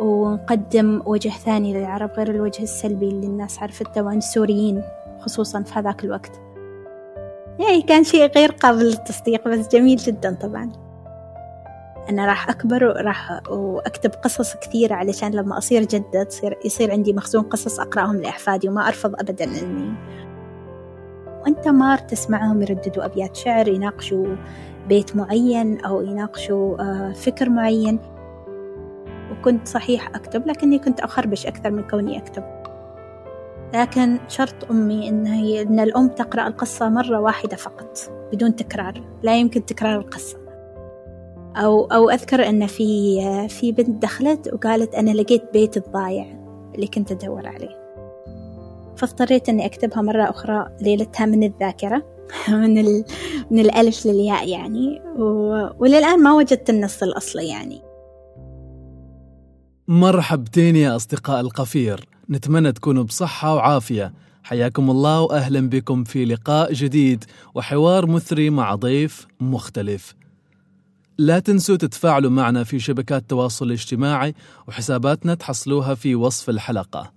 ونقدم وجه ثاني للعرب غير الوجه السلبي اللي الناس عرفته عن السوريين خصوصا في هذاك الوقت. يعني كان شيء غير قابل للتصديق بس جميل جدا طبعا. أنا راح أكبر وراح وأكتب قصص كثيرة علشان لما أصير جدة تصير يصير عندي مخزون قصص أقرأهم لأحفادي وما أرفض أبدا إني. وأنت مار تسمعهم يرددوا أبيات شعر يناقشوا بيت معين أو يناقشوا آه، فكر معين. وكنت صحيح أكتب لكني كنت أخربش أكثر من كوني أكتب. لكن شرط أمي إن هي إن الأم تقرأ القصة مرة واحدة فقط بدون تكرار لا يمكن تكرار القصة. أو أو أذكر أن في في بنت دخلت وقالت أنا لقيت بيت الضايع اللي كنت أدور عليه. فاضطريت إني أكتبها مرة أخرى ليلتها من الذاكرة من ال... من الألف للياء يعني و... وللآن ما وجدت النص الأصلي يعني. مرحبتين يا أصدقاء القفير. نتمنى تكونوا بصحة وعافية. حياكم الله وأهلا بكم في لقاء جديد وحوار مثري مع ضيف مختلف. لا تنسوا تتفاعلوا معنا في شبكات التواصل الاجتماعي وحساباتنا تحصلوها في وصف الحلقة.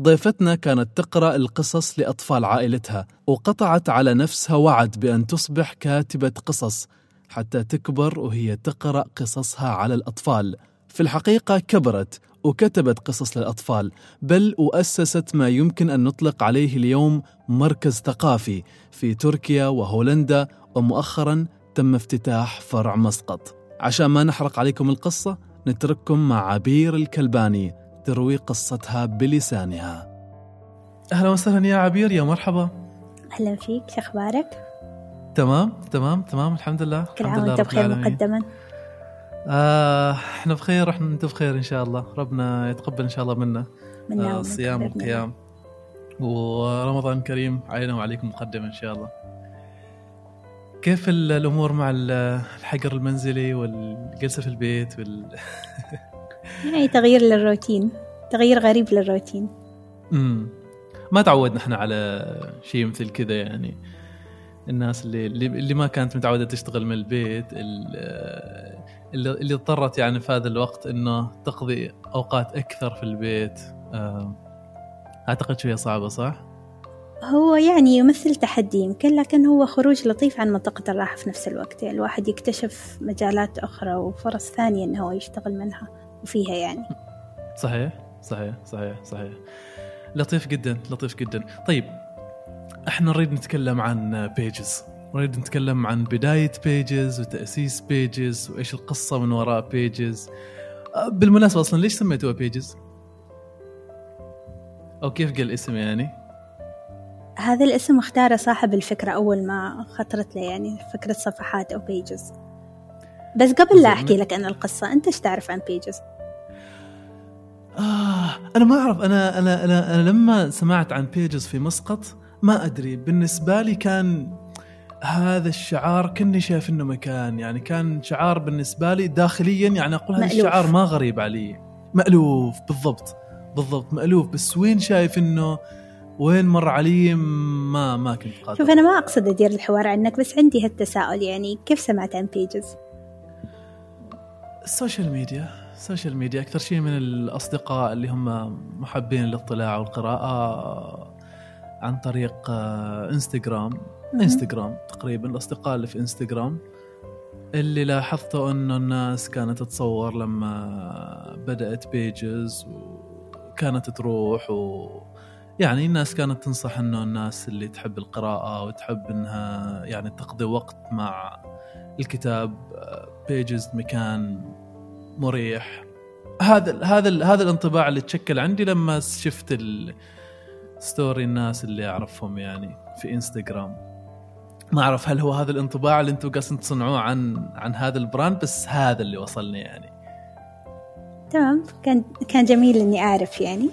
ضيفتنا كانت تقرأ القصص لأطفال عائلتها وقطعت على نفسها وعد بأن تصبح كاتبة قصص حتى تكبر وهي تقرأ قصصها على الأطفال. في الحقيقة كبرت وكتبت قصص للأطفال بل وأسست ما يمكن أن نطلق عليه اليوم مركز ثقافي في تركيا وهولندا ومؤخرا تم افتتاح فرع مسقط. عشان ما نحرق عليكم القصة نترككم مع عبير الكلباني تروي قصتها بلسانها. أهلا وسهلا يا عبير يا مرحبا. أهلا فيك شو أخبارك؟ تمام تمام تمام الحمد لله. كل عام وأنت بخير مقدما. آه إحنا بخير وإحنا أنتم بخير إن شاء الله. ربنا يتقبل إن شاء الله منا. آه صيام وقيام. ورمضان كريم علينا وعليكم مقدما إن شاء الله. كيف الأمور مع الحجر المنزلي والجلسة في البيت وال يعني تغيير للروتين تغيير غريب للروتين. امم ما تعودنا إحنا على شيء مثل كذا يعني. الناس اللي اللي ما كانت متعودة تشتغل من البيت اللي اللي اضطرت يعني في هذا الوقت إنه تقضي أوقات أكثر في البيت. أعتقد شوية صعبة صح؟ هو يعني يمثل تحدي يمكن لكن هو خروج لطيف عن منطقة الراحة في نفس الوقت. يعني الواحد يكتشف مجالات أخرى وفرص ثانية إنه هو يشتغل منها وفيها يعني. صحيح صحيح صحيح صحيح. لطيف جدا لطيف جدا. طيب إحنا نريد نتكلم عن Pages نريد نتكلم عن بداية Pages وتأسيس Pages وإيش القصة من وراء Pages أه، بالمناسبة أصلا ليش سميتوها Pages؟ أو كيف قال الاسم يعني؟ هذا الاسم اختاره صاحب الفكرة أول ما خطرت له يعني فكرة صفحات أو Pages بس قبل لا أحكي لك عن القصة أنت إيش تعرف عن بيجز؟ آه أنا ما أعرف أنا أنا أنا, أنا لما سمعت عن بيجز في مسقط ما أدري بالنسبة لي كان هذا الشعار كني شايف إنه مكان يعني كان شعار بالنسبة لي داخليا يعني أقول هذا الشعار ما غريب علي. مألوف بالضبط بالضبط مألوف. بس وين شايف إنه وين مر علي؟ ما ما كنت قادر. شوف أنا ما أقصد أدير الحوار عنك بس عندي هالتساؤل يعني كيف سمعت عن Pages؟ ال social media ال social media أكثر شيء من الأصدقاء اللي هم محبين الاطلاع والقراءة عن طريق إنستغرام. إنستغرام تقريبا الأصدقاء اللي في إنستغرام اللي لاحظته انه الناس كانت تتصور لما بدأت Pages وكانت تروح و يعني الناس كانت تنصح أنه الناس اللي تحب القراءة وتحب إنها يعني تقضي وقت مع الكتاب Pages مكان مريح. هذا هذا هذا الانطباع اللي تشكل عندي لما شفت ال story الناس اللي أعرفهم يعني في إنستغرام. ما أعرف هل هو هذا الانطباع اللي أنتم قاعدين تصنعوه عن عن هذا ال brand بس هذا اللي وصلني يعني. تمام. كان كان جميل إني أعرف يعني.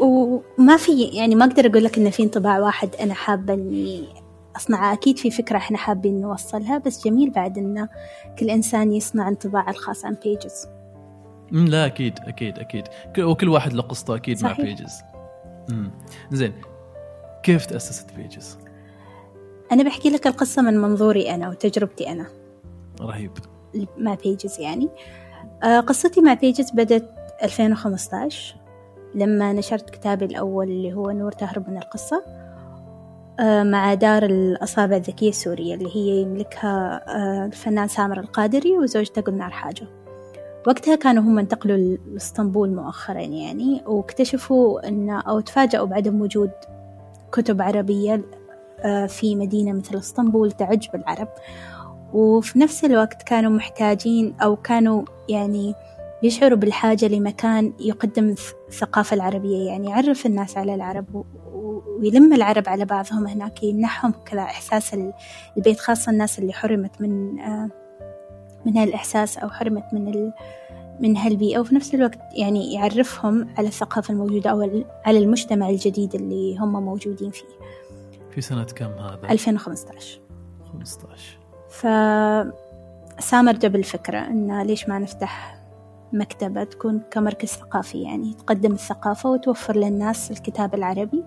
وما في يعني ما أقدر أقول لك انه في انطباع واحد أنا حابة إني أصنعه. أكيد في فكرة إحنا حابين نوصلها بس جميل بعد انه كل إنسان يصنع انطباع الخاص عن بيجز لا أكيد أكيد أكيد. وكل واحد له قصته أكيد صحيح. مع بيجز امم زين. كيف تأسست بيجز؟ أنا بحكي لك القصة من منظوري أنا وتجربتي أنا. رهيب. ما بيجز يعني. آه، قصتي مع بيجز بدت 2015 لما نشرت كتابي الأول اللي هو نور تهرب من القصة آه، مع دار الأصابع الذكية السورية اللي هي يملكها آه، الفنان سامر القادري وزوجته قلنار حاجة. وقتها كانوا هم انتقلوا لإسطنبول مؤخرا يعني واكتشفوا أن أو تفاجأوا بعدم وجود كتب عربية في مدينة مثل إسطنبول تعج بالعرب وفي نفس الوقت كانوا محتاجين أو كانوا يعني يشعروا بالحاجة لمكان يقدم الثقافة العربية. يعني يعرف الناس على العرب ويلم العرب على بعضهم هناك يمنحهم كذا إحساس البيت خاصة الناس اللي حرمت من آه، من هالإحساس أو حرمت من ال من هالبيئة. وفي نفس الوقت يعني يعرفهم على الثقافة الموجودة أو على المجتمع الجديد اللي هم موجودين فيه. في سنة كم هذا؟ 2015 15 فسامر جاب الفكرة إن ليش ما نفتح مكتبة تكون كمركز ثقافي يعني تقدم الثقافة وتوفر للناس الكتاب العربي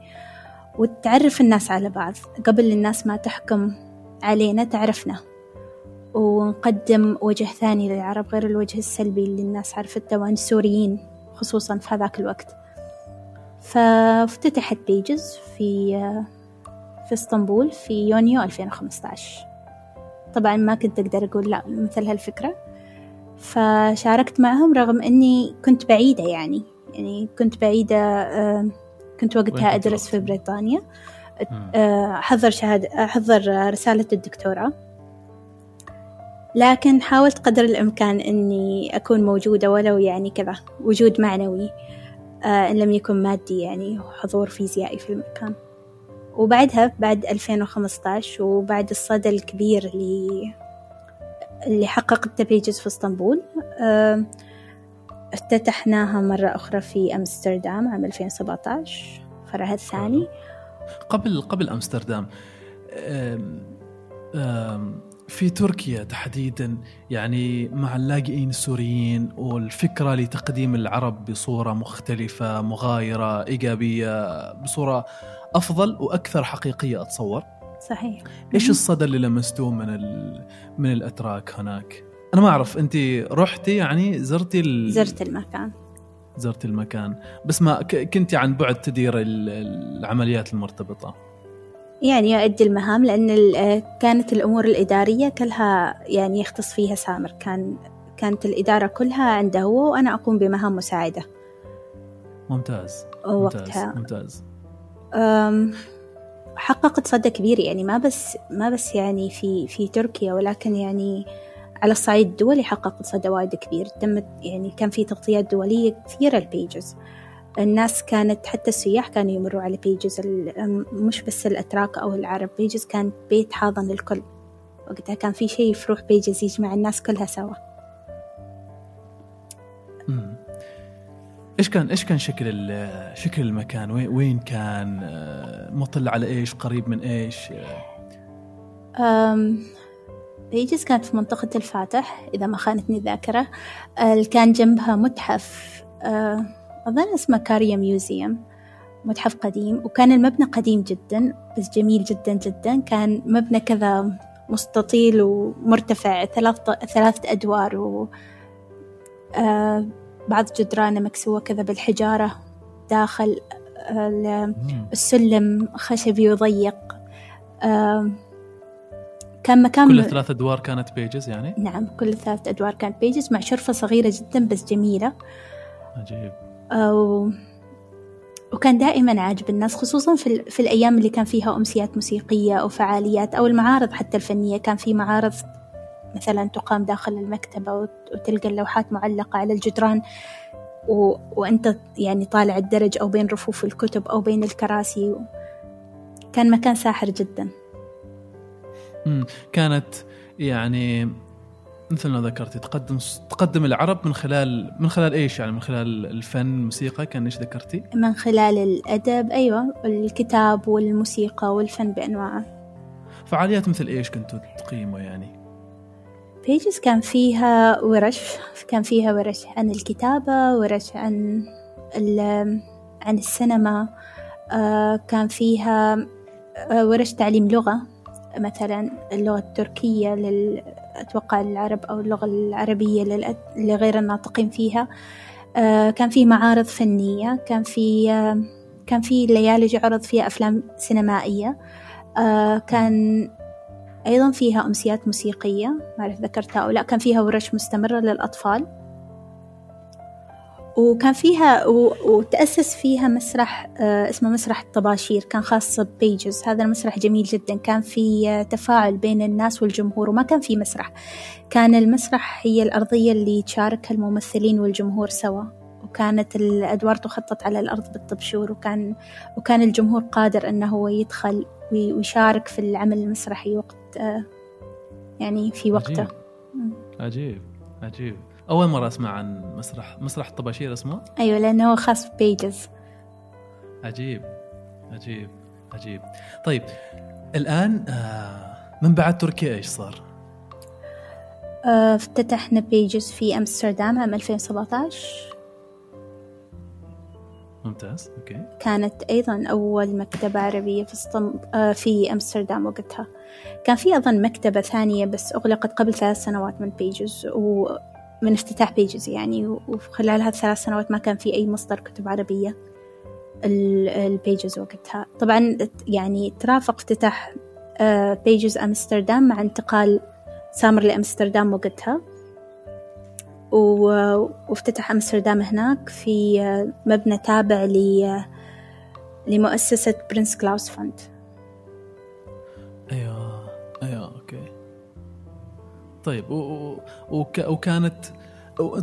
وتعرف الناس على بعض. قبل الناس ما تحكم علينا تعرفنا. ونقدم وجه ثاني للعرب غير الوجه السلبي اللي الناس عرفته عن السوريين خصوصا في هذاك الوقت. فافتتحت بيجز في في اسطنبول في يونيو 2015 طبعا ما كنت أقدر أقول لا مثل هالفكرة. فشاركت معهم رغم أني كنت بعيدة يعني. يعني كنت بعيدة كنت وقتها أدرس في بريطانيا. أحضر شهادة أحضر رسالة الدكتوراه. لكن حاولت قدر الإمكان أني أكون موجودة ولو يعني كذا وجود معنوي إن لم يكن مادي يعني حضور فيزيائي في المكان. وبعدها بعد 2015 وبعد الصدى الكبير اللي اللي حققته بيجز في إسطنبول افتتحناها مرة أخرى في أمستردام عام 2017 فرعها الثاني. قبل قبل أمستردام أم أم في تركيا تحديدا يعني مع اللاجئين السوريين والفكرة لتقديم العرب بصورة مختلفة مغايرة إيجابية بصورة أفضل وأكثر حقيقية أتصور؟ صحيح. إيش الصدى اللي لمستوه من من الأتراك هناك؟ أنا ما أعرف أنت رحتي يعني زرتي ال... زرت المكان. زرت المكان. بس ما كنتي عن بعد تدير العمليات المرتبطة؟ يعني أؤدي المهام لأن كانت الأمور الإدارية كلها يعني يختص فيها سامر. كان كانت الإدارة كلها عنده هو وأنا أقوم بمهام مساعدة. ممتاز. وقتها. ممتاز, ممتاز. حققت صدى كبير يعني ما بس ما بس يعني في في تركيا ولكن يعني على الصعيد الدولي حققت صدى وايد كبير. تمت يعني كان في تغطيات دولية كثيرة لبيجز. الناس كانت حتى السياح كانوا يمروا على بيجز. مش بس الأتراك أو العرب بيجز كانت بيت حاضن للكل. وقتها كان في شيء في روح بيجز يجمع الناس كلها سوا. إيش كان إيش كان شكل شكل المكان؟ وين وين كان؟ آه، مطل على إيش؟ قريب من إيش؟ بيجز كانت في منطقة الفاتح إذا ما خانتني الذاكرة. كان جنبها متحف آه، أظن اسمه Kariye Museum متحف قديم. وكان المبنى قديم جدا بس جميل جدا جدا. كان مبنى كذا مستطيل ومرتفع ثلاث ثلاثة أدوار و آه، بعض جدرانه مكسوة كذا بالحجارة داخل السلم خشبي وضيق كان مكان كل ثلاث أدوار كانت Pages يعني؟ نعم كل ثلاث أدوار كانت Pages مع شرفة صغيرة جدا بس جميلة. عجيب. وكان دائما عاجب الناس خصوصا في, في الأيام اللي كان فيها أمسيات موسيقية أو فعاليات أو المعارض حتى الفنية كان في معارض مثلا تقام داخل المكتبة وتلقى اللوحات معلقة على الجدران و... وأنت يعني طالع الدرج أو بين رفوف الكتب أو بين الكراسي و... كان مكان ساحر جدا. كانت يعني مثل ما ذكرتي تقدم تقدم العرب من خلال من خلال إيش يعني من خلال الفن الموسيقى كان إيش ذكرتي؟ من خلال الأدب أيوه الكتاب والموسيقى والفن بأنواعه فعاليات مثل إيش كنتوا تقيموا يعني؟ بيجز كان فيها ورش كان فيها ورش عن الكتابة ورش عن عن السينما. آه، كان فيها آه، ورش تعليم لغة مثلا اللغة التركية أتوقع العرب أو اللغة العربية لغير الناطقين فيها. كان في معارض فنية كان في كان في ليالي عرض فيها أفلام سينمائية. كان أيضا فيها أمسيات موسيقية ما أعرف ذكرتها أو لا كان فيها ورش مستمرة للأطفال. وكان فيها. وتأسس فيها مسرح آه اسمه مسرح الطباشير كان خاص ببيجز. هذا المسرح جميل جدا. كان في تفاعل بين الناس والجمهور وما كان في مسرح. كان المسرح هي الأرضية اللي تشاركها الممثلين والجمهور سوا. وكانت الأدوار تخطط على الأرض بالطبشور وكان وكان الجمهور قادر أنه هو يدخل ويشارك في العمل المسرحي وقت يعني في وقته. عجيب عجيب, عجيب. أول مرة أسمع عن مسرح مسرح الطباشير اسمه؟ أيوة لأنه هو خاص ببيجز. عجيب عجيب عجيب. طيب الآن آه من بعد تركيا إيش صار؟ آه افتتحنا Pages في أمستردام عام 2017 ممتاز okay. كانت أيضا أول مكتبة عربية في استم... آه في أمستردام وقتها. كان في أيضا مكتبة ثانية بس أغلقت قبل ثلاث سنوات من Pages و... من افتتاح Pages يعني وخلال هذه الثلاث سنوات ما كان في أي مصدر كتب عربية ال Pages وقتها. طبعا يعني ترافق افتتاح Pages آه، أمستردام مع انتقال سامر لأمستردام وقتها. وافتتح أمستردام هناك في آه، مبنى تابع لمؤسسة Prince Claus Fund أيوه okay طيب و... وك... وكانت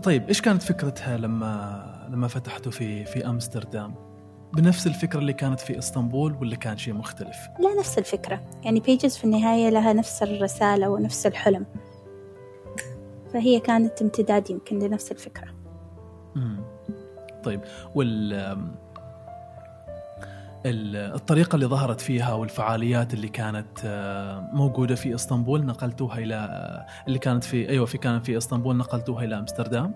طيب إيش كانت فكرتها لما لما فتحته في في أمستردام؟ بنفس الفكرة اللي كانت في إسطنبول ولا كان شيء مختلف؟ لا نفس الفكرة، يعني بيجز في النهاية لها نفس الرسالة ونفس الحلم. فهي كانت امتداد يمكن لنفس الفكرة. امم طيب وال الطريقة اللي ظهرت فيها والفعاليات اللي كانت آه، موجودة في إسطنبول. نقلتوها إلى آه، اللي كانت في أيوة في كانت في إسطنبول. نقلتوها إلى أمستردام؟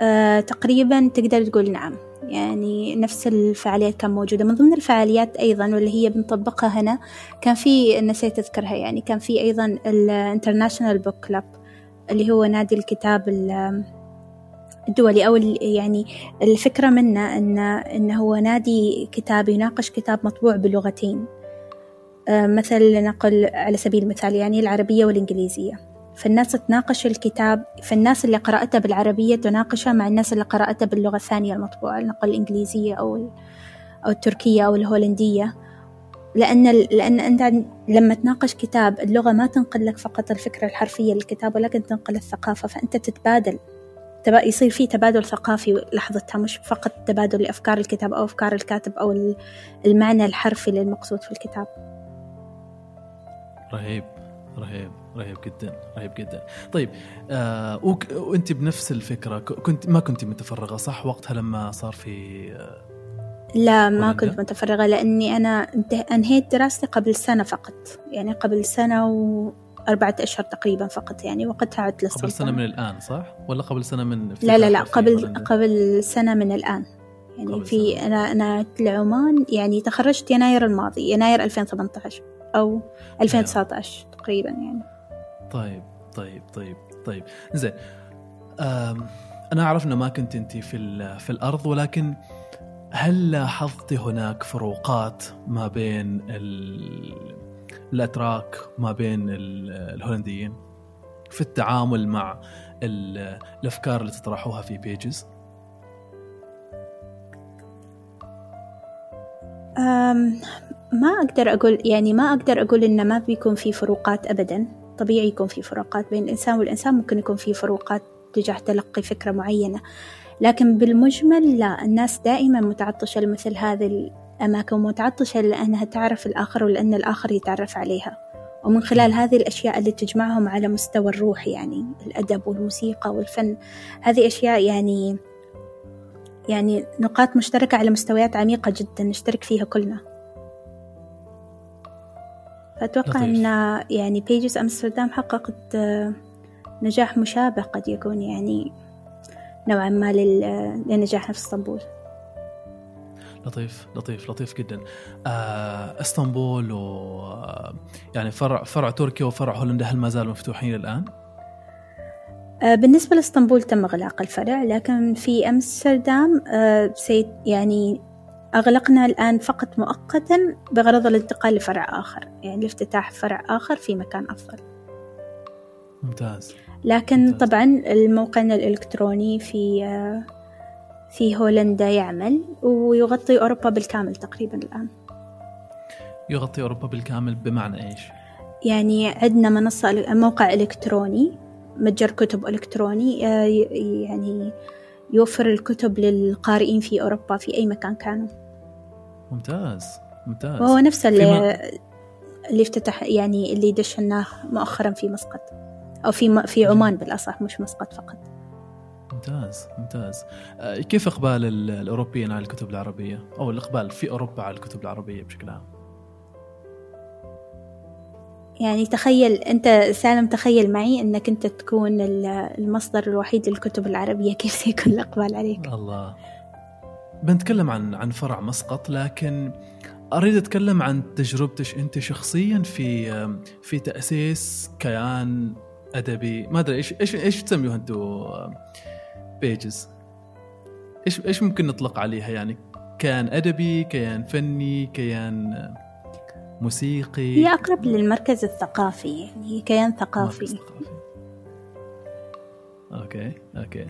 أه تقريبا تقدر تقول نعم. يعني نفس الفعاليات كان موجودة. من ضمن الفعاليات أيضا واللي هي بنطبقها هنا كان في نسيت أذكرها يعني كان في أيضا ال international book club اللي هو نادي الكتاب الدولي أو يعني الفكرة منه إن إن هو نادي كتاب يناقش كتاب مطبوع بلغتين. آه، مثل نقول على سبيل المثال يعني العربية والإنجليزية. فالناس تناقش الكتاب فالناس اللي قرأته بالعربية تناقشه مع الناس اللي قرأته باللغة الثانية المطبوعة نقول الإنجليزية أو أو التركية أو الهولندية. لأن لأن أنت لما تناقش كتاب اللغة ما تنقل لك فقط الفكرة الحرفية للكتاب ولكن تنقل الثقافة فأنت تتبادل. يصير في تبادل ثقافي لحظتها مش فقط تبادل لأفكار الكتاب أو أفكار الكاتب أو المعنى الحرفي للمقصود في الكتاب. رهيب رهيب رهيب جدا رهيب جدا. طيب آه وأنت بنفس الفكرة كنت ما كنت متفرغة صح؟ وقتها لما صار في آه لا ما كنت متفرغة لأني أنا أنهيت دراستي قبل سنة فقط. يعني قبل سنة و أربعة أشهر تقريبا فقط يعني وقتها عدت للسلطنة قبل سنة من الآن صح؟ ولا قبل سنة من لا لا لا قبل قبل سنة من الآن يعني في سنة. أنا أنا لعمان يعني تخرجت يناير الماضي يناير 2018 أو 2019 أيوه. تقريبا يعني طيب طيب طيب طيب زين أنا أعرف أنه ما كنت أنت في في الأرض ولكن هل لاحظت هناك فروقات ما بين الأتراك ما بين الهولنديين في التعامل مع الأفكار اللي تطرحوها في بيجز ما أقدر أقول يعني ما أقدر أقول ان ما بيكون في فروقات ابدا. طبيعي يكون في فروقات بين الإنسان والإنسان ممكن يكون في فروقات تجاه تلقي فكرة معينة. لكن بالمجمل لا الناس دائما متعطشة لمثل هذه الأماكن متعطشة لأنها تعرف الآخر ولأن الآخر يتعرف عليها. ومن خلال هذه الأشياء اللي تجمعهم على مستوى الروح يعني الأدب والموسيقى والفن هذه أشياء يعني يعني نقاط مشتركة على مستويات عميقة جدا نشترك فيها كلنا. فأتوقع أن يعني بيجز أمستردام حققت نجاح مشابه قد يكون يعني نوعا ما لنجاحنا في اسطنبول. لطيف لطيف لطيف جدا آه إسطنبول و آه، يعني فرع فرع تركيا وفرع هولندا هل ما زالوا مفتوحين الآن؟ آه بالنسبة لإسطنبول تم إغلاق الفرع لكن في أمستردام آه يعني أغلقنا الآن فقط مؤقتا بغرض الانتقال لفرع آخر يعني لافتتاح فرع آخر في مكان أفضل ممتاز لكن ممتاز. طبعا الموقعنا الإلكتروني في آه في هولندا يعمل ويغطي أوروبا بالكامل تقريبا الآن. يغطي أوروبا بالكامل بمعنى إيش؟ يعني عندنا منصة موقع إلكتروني متجر كتب إلكتروني آه، يعني يوفر الكتب للقارئين في أوروبا في أي مكان كانوا. ممتاز ممتاز. وهو نفسه اللي, اللي افتتح يعني اللي دشناه مؤخرا في مسقط أو في في عمان بالأصح مش مسقط فقط. ممتاز ممتاز. آه، كيف إقبال الأوروبيين على الكتب العربية؟ أو الإقبال في أوروبا على الكتب العربية بشكل عام؟ يعني تخيل أنت سالم تخيل معي أنك أنت تكون المصدر الوحيد للكتب العربية كيف سيكون الإقبال عليك؟ الله. بنتكلم عن عن فرع مسقط لكن أريد أتكلم عن تجربتك أنت شخصيا في في تأسيس كيان أدبي. ما أدري إيش إيش إيش تسميوها أنتم بيجز إيش إيش ممكن نطلق عليها يعني؟ كيان أدبي كيان فني كيان موسيقي. هي أقرب للمركز الثقافي يعني كيان ثقافي. okay okay.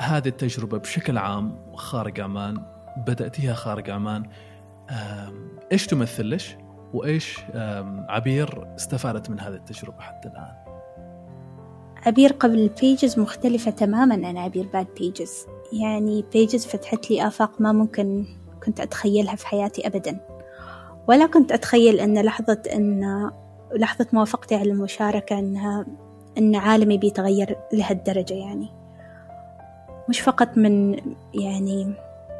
هذه التجربة بشكل عام خارج عمان بدأتيها خارج عمان إيش تمثل لك وإيش عبير استفادت من هذه التجربة حتى الآن؟ عبير قبل Pages مختلفة تماما عن عبير بعد Pages يعني Pages فتحت لي آفاق ما ممكن كنت أتخيلها في حياتي أبدا. ولا كنت أتخيل أن لحظة أن لحظة موافقتي على المشاركة أنها أن عالمي بيتغير لهالدرجة يعني. مش فقط من يعني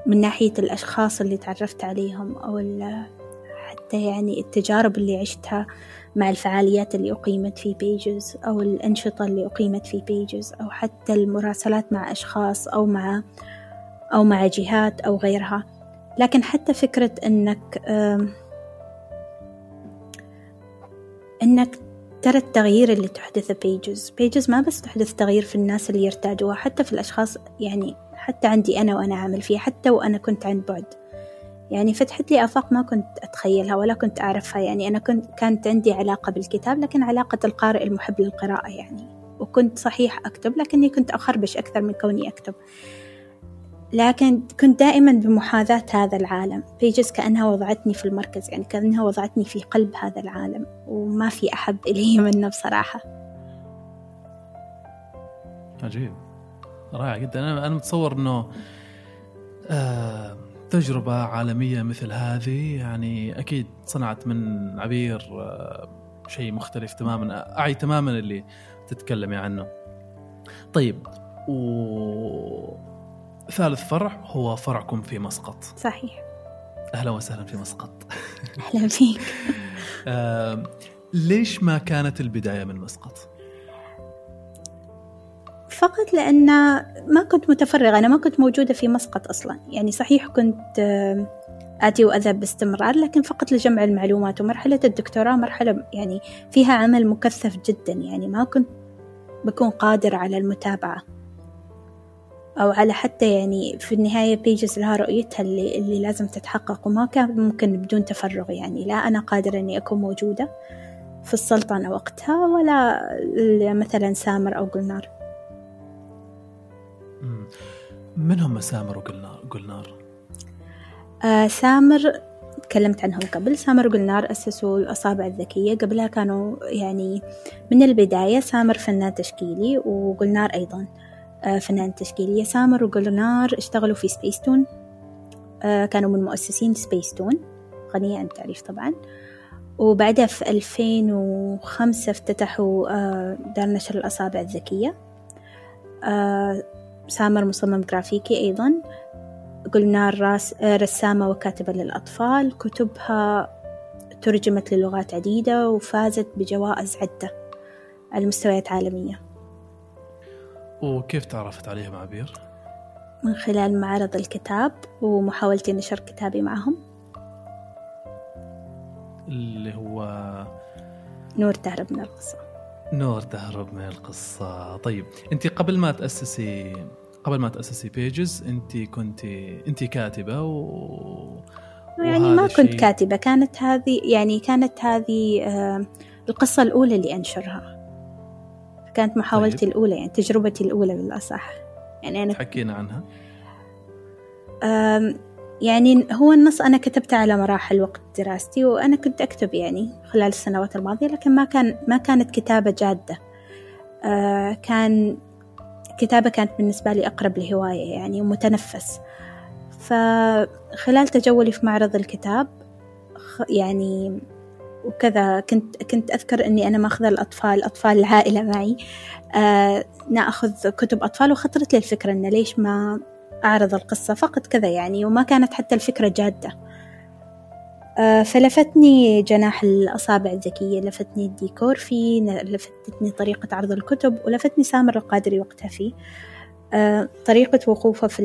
من ناحية الأشخاص اللي تعرفت عليهم أو حتى يعني التجارب اللي عشتها مع الفعاليات اللي أقيمت في بيجز أو الأنشطة اللي أقيمت في بيجز أو حتى المراسلات مع أشخاص أو مع أو مع جهات أو غيرها. لكن حتى فكرة أنك أنك ترى التغيير اللي تحدثه بيجز بيجز ما بس تحدث تغيير في الناس اللي يرتاجوها حتى في الأشخاص يعني حتى عندي أنا وأنا أعمل فيها حتى وأنا كنت عن بعد. يعني فتحت لي آفاق ما كنت أتخيلها ولا كنت أعرفها. يعني أنا كنت كانت عندي علاقة بالكتاب لكن علاقة القارئ المحب للقراءة يعني. وكنت صحيح أكتب لكني كنت أخربش أكثر من كوني أكتب. لكن كنت دائما بمحاذاة هذا العالم. بيجز كأنها وضعتني في المركز يعني كأنها وضعتني في قلب هذا العالم. وما في أحب إلي منه بصراحة. عجيب. رائع جدا. أنا أنا متصور إنه آه تجربة عالمية مثل هذه يعني أكيد صنعت من عبير آه شيء مختلف تماما. أعي تماما اللي تتكلمي عنه. طيب و ثالث فرع هو فرعكم في مسقط. صحيح. أهلا وسهلا في مسقط. أهلا فيك. آه، ليش ما كانت البداية من مسقط؟ فقط لأن ما كنت متفرغة أنا ما كنت موجودة في مسقط أصلا. يعني صحيح كنت آتي وأذهب باستمرار لكن فقط لجمع المعلومات ومرحلة الدكتوراه مرحلة يعني فيها عمل مكثف جدا. يعني ما كنت بكون قادرة على المتابعة أو على حتى يعني في النهاية بيجز لها رؤيتها اللي, اللي لازم تتحقق وما كان ممكن بدون تفرغ. يعني لا أنا قادرة إني أكون موجودة في السلطنة وقتها ولا مثلا سامر أو قلنار من هم سامر وقلنار قلنار؟ آه سامر تكلمت عنهم قبل. سامر وقلنار أسسوا الأصابع الذكية. قبلها كانوا يعني من البداية سامر فنان تشكيلي وقلنار أيضا آه، فنانة تشكيلية سامر وقلنار اشتغلوا في سبيستون آه، كانوا من مؤسسين سبيستون غنية عن التعريف طبعا. وبعدها في ألفين وخمسة افتتحوا آه، دار نشر الأصابع الذكية. سامر مصمم جرافيكي أيضا قلنار راس رسامة وكاتبة للأطفال كتبها ترجمت للغات عديدة وفازت بجوائز عدة على مستويات عالمية. وكيف تعرفت عليها معبير؟ من خلال معرض الكتاب ومحاولتي نشر كتابي معهم. اللي هو نور تهرب من القصة. نور تهرب من القصة. طيب أنت قبل ما تأسسي قبل ما تأسسي بيجز أنت كنت أنت كاتبة و يعني ما كنت كاتبة. كانت هذه يعني كانت هذه آه القصة الأولى اللي أنشرها. كانت محاولتي طيب. الأولى يعني تجربتي الأولى بالأصح. يعني أنا حكينا عنها. يعني هو النص أنا كتبته على مراحل وقت دراستي وأنا كنت أكتب يعني خلال السنوات الماضية لكن ما كان ما كانت كتابة جادة. أه كان كتابة كانت بالنسبة لي أقرب لهواية يعني ومتنفس. فخلال تجولي في معرض الكتاب يعني وكذا كنت كنت أذكر إني أنا ماخذة الأطفال أطفال العائلة معي. آه ناخذ كتب أطفال وخطرت لي الفكرة إن ليش ما أعرض القصة. فقط كذا يعني وما كانت حتى الفكرة جادة. فلفتني جناح الأصابع الذكية لفتني الديكور فيه لفتتني طريقة عرض الكتب ولفتني سامر القادري وقتها فيه. آه طريقة وقوفه في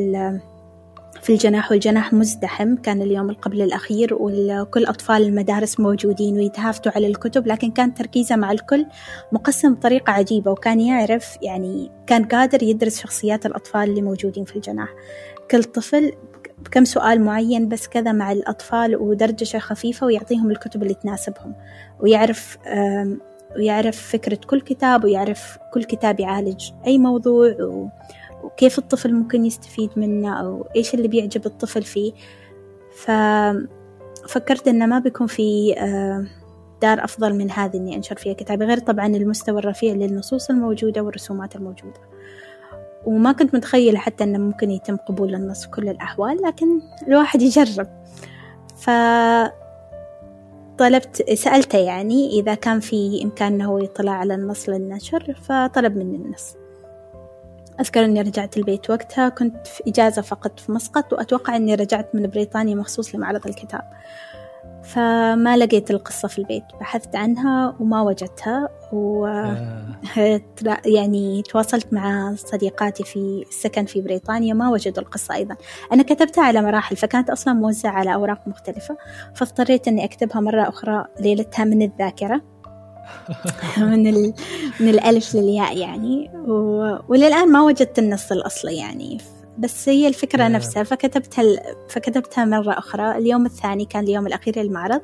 في الجناح والجناح مزدحم كان اليوم القبل الأخير وكل أطفال المدارس موجودين ويتهافتوا على الكتب لكن كان تركيزه مع الكل مقسم بطريقة عجيبة وكان يعرف يعني كان قادر يدرس شخصيات الأطفال اللي موجودين في الجناح. كل طفل بكم سؤال معين بس كذا مع الأطفال ودردشة خفيفة ويعطيهم الكتب اللي تناسبهم. ويعرف ويعرف فكرة كل كتاب ويعرف كل كتاب يعالج أي موضوع وكيف الطفل ممكن يستفيد منه أو إيش اللي بيعجب الطفل فيه. ففكرت إنه ما بيكون في دار أفضل من هذه إني أنشر فيها كتابي غير طبعا المستوى الرفيع للنصوص الموجودة والرسومات الموجودة. وما كنت متخيلة حتى إنه ممكن يتم قبول النص في كل الأحوال لكن الواحد يجرب. ف طلبت سألته يعني إذا كان في إمكانه يطلع على النص للنشر فطلب مني النص. أذكر أني رجعت البيت وقتها كنت في إجازة فقط في مسقط وأتوقع أني رجعت من بريطانيا مخصوص لمعرض الكتاب. فما لقيت القصة في البيت. بحثت عنها وما وجدتها و آه. يعني تواصلت مع صديقاتي في السكن في بريطانيا ما وجدوا القصة أيضا. أنا كتبتها على مراحل فكانت أصلا موزعة على أوراق مختلفة فاضطريت أني أكتبها مرة أخرى ليلتها من الذاكرة. من ال... من الألف للياء يعني و... وللآن ما وجدت النص الأصلي يعني. بس هي الفكرة نفسها فكتبتها ال... فكتبتها مرة أخرى. اليوم الثاني كان اليوم الأخير للمعرض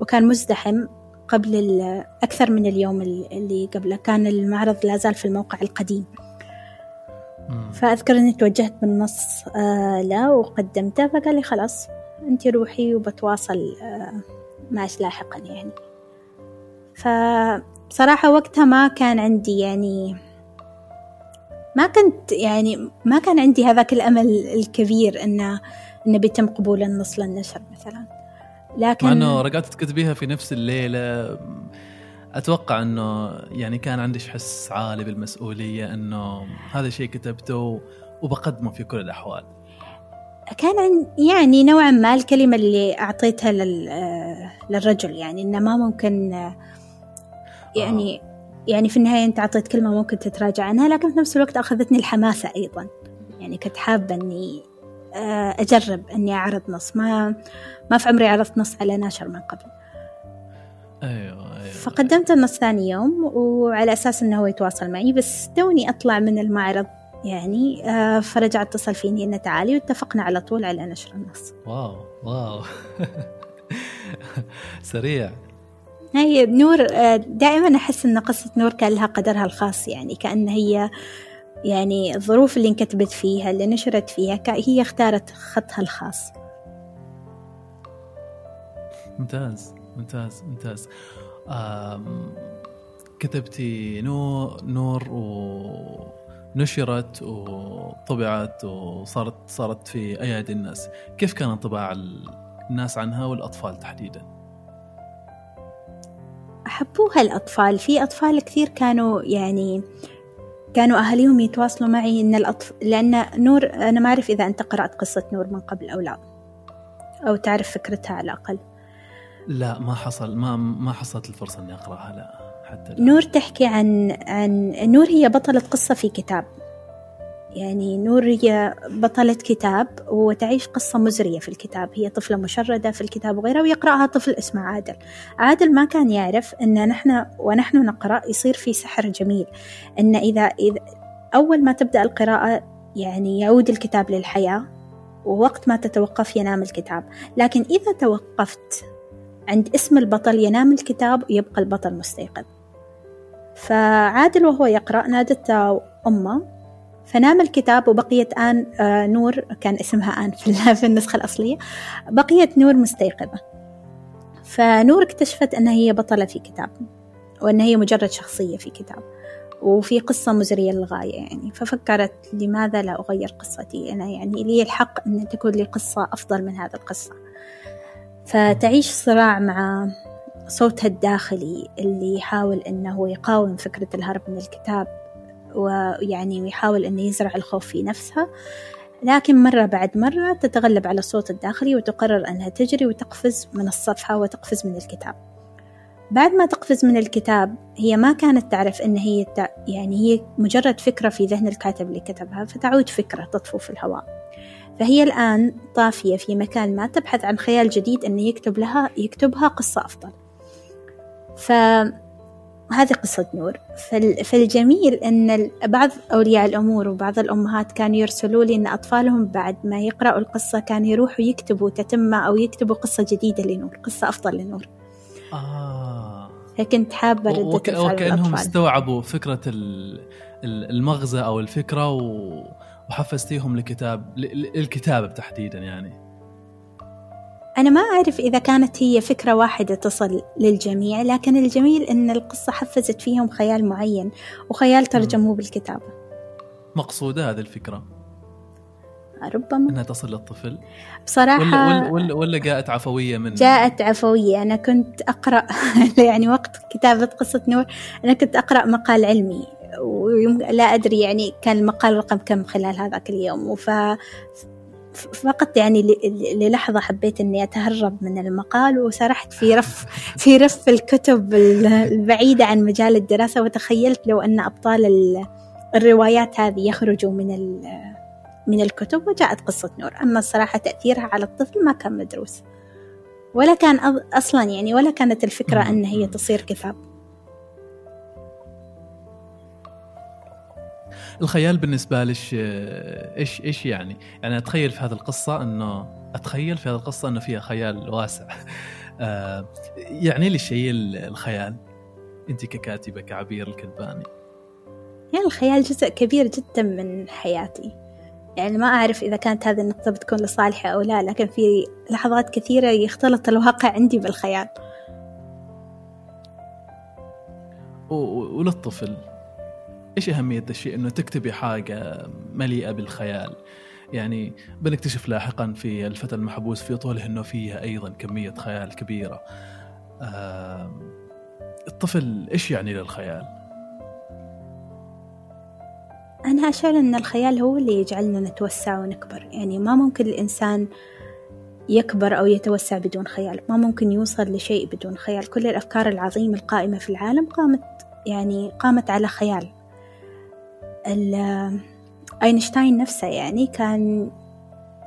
وكان مزدحم قبل ال... أكثر من اليوم اللي قبله. كان المعرض لا زال في الموقع القديم. فأذكر أني توجهت بالنص آه له وقدمته فقال لي خلاص أنت روحي وبتواصل آه معك لاحقا يعني. فبصراحة وقتها ما كان عندي يعني ما كنت يعني ما كان عندي هذاك الأمل الكبير إنه إنه بيتم قبول النص للنشر مثلا لكن مع إنه رجعت تكتبيها في نفس الليلة أتوقع إنه يعني كان عندك حس عالي بالمسؤولية إنه هذا الشيء كتبته وبقدمه في كل الأحوال كان عن يعني نوعا ما الكلمة اللي أعطيتها للرجل يعني إنه ما ممكن يعني آه. يعني في النهاية أنت أعطيت كلمة ممكن تتراجع عنها لكن في نفس الوقت أخذتني الحماسة أيضا. يعني كنت حابة إني آه، أجرب إني أعرض نص. ما ما في عمري عرضت نص على ناشر من قبل. أيوة, أيوة. فقدمت النص ثاني يوم وعلى أساس إنه هو يتواصل معي بس توني أطلع من المعرض يعني آه، فرجع أتصل فيني إنه تعالي واتفقنا على طول على نشر النص. واو واو. سريع. هي نور آه، دائما أحس أن قصة نور كان لها قدرها الخاص يعني كأن هي يعني الظروف اللي انكتبت فيها اللي نشرت فيها هي اختارت خطها الخاص. ممتاز ممتاز ممتاز. كتبتي نور نور ونشرت وطبعت وصارت صارت في أيادي الناس. كيف كان انطباع الناس عنها والأطفال تحديدا؟ حبوها الأطفال. في أطفال كثير كانوا يعني كانوا أهاليهم يتواصلوا معي إن الأطفال لأن نور أنا ما أعرف إذا أنت قرأت قصة نور من قبل أو لا أو تعرف فكرتها على الأقل. لا ما حصل ما ما حصلت الفرصة إني أقرأها لا حتى لا. نور تحكي عن عن نور هي بطلة قصة في كتاب. يعني نور هي بطلة كتاب وتعيش قصة مزرية في الكتاب. هي طفلة مشردة في الكتاب وغيرها ويقرأها طفل اسمه عادل. عادل ما كان يعرف أن نحن ونحن نقرأ يصير في سحر جميل. أن إذا, إذا أول ما تبدأ القراءة يعني يعود الكتاب للحياة ووقت ما تتوقف ينام الكتاب. لكن إذا توقفت عند اسم البطل ينام الكتاب ويبقى البطل مستيقظ. فعادل وهو يقرأ نادته أمه فنام الكتاب وبقيت آن نور كان اسمها آن في النسخة الأصلية بقيت نور مستيقظة. فنور اكتشفت أنها هي بطلة في كتاب وأنها هي مجرد شخصية في كتاب وفي قصة مزرية للغاية يعني. ففكرت لماذا لا أغير قصتي أنا؟ يعني لي الحق أن تكون لي قصة أفضل من هذه القصة. فتعيش صراع مع صوتها الداخلي اللي يحاول أنه يقاوم فكرة الهرب من الكتاب. ويعني ويحاول أنه يزرع الخوف في نفسها. لكن مرة بعد مرة تتغلب على الصوت الداخلي وتقرر أنها تجري وتقفز من الصفحة وتقفز من الكتاب. بعد ما تقفز من الكتاب هي ما كانت تعرف أن هي يعني هي مجرد فكرة في ذهن الكاتب اللي كتبها فتعود فكرة تطفو في الهواء. فهي الآن طافية في مكان ما تبحث عن خيال جديد أنه يكتب لها يكتبها قصة أفضل. ف هذه قصة نور. فالجميل أن بعض أولياء الأمور وبعض الأمهات كانوا يرسلوا لي أن أطفالهم بعد ما يقرأوا القصة كانوا يروحوا يكتبوا تتمة أو يكتبوا قصة جديدة لنور قصة أفضل لنور. آه. فكنت حابة ردة وك... وكأنهم استوعبوا فكرة المغزى أو الفكرة وحفزتيهم لكتاب الكتابة تحديدا يعني. أنا ما أعرف إذا كانت هي فكرة واحدة تصل للجميع لكن الجميل أن القصة حفزت فيهم خيال معين وخيال ترجموه بالكتابة مقصودة هذه الفكرة؟ ربما. إنها تصل للطفل؟ بصراحة ولا, ولا, ولا جاءت عفوية من جاءت عفوية. أنا كنت أقرأ يعني وقت كتابة قصة نور أنا كنت أقرأ مقال علمي لا أدري يعني كان المقال رقم كم خلال هذاك اليوم وف فقط يعني للحظة حبيت إني أتهرب من المقال وسرحت في رف في رف الكتب البعيدة عن مجال الدراسة وتخيلت لو أن أبطال الروايات هذه يخرجوا من من الكتب وجاءت قصة نور. أما الصراحة تأثيرها على الطفل ما كان مدروس. ولا كان أصلا يعني ولا كانت الفكرة أن هي تصير كتاب. الخيال بالنسبة لك إيش إيش يعني؟ يعني أتخيل في هذه القصة إنه أتخيل في هذه القصة إنه فيها خيال واسع. آه، يعني لي شيء الخيال؟ أنت ككاتبة كعبير الكذباني. يعني الخيال جزء كبير جدا من حياتي. يعني ما أعرف إذا كانت هذه النقطة بتكون لصالحي أو لا لكن في لحظات كثيرة يختلط الواقع عندي بالخيال وللطفل إيش أهمية الشيء؟ إنه تكتبي حاجة مليئة بالخيال. يعني بنكتشف لاحقا في الفتى المحبوس في طوله إنه فيها أيضا كمية خيال كبيرة. آه الطفل إيش يعني للخيال؟ أنا أشعر أن الخيال هو اللي يجعلنا نتوسع ونكبر. يعني ما ممكن الإنسان يكبر أو يتوسع بدون خيال. ما ممكن يوصل لشيء بدون خيال. كل الأفكار العظيمة القائمة في العالم قامت يعني قامت على خيال. أينشتاين نفسه يعني كان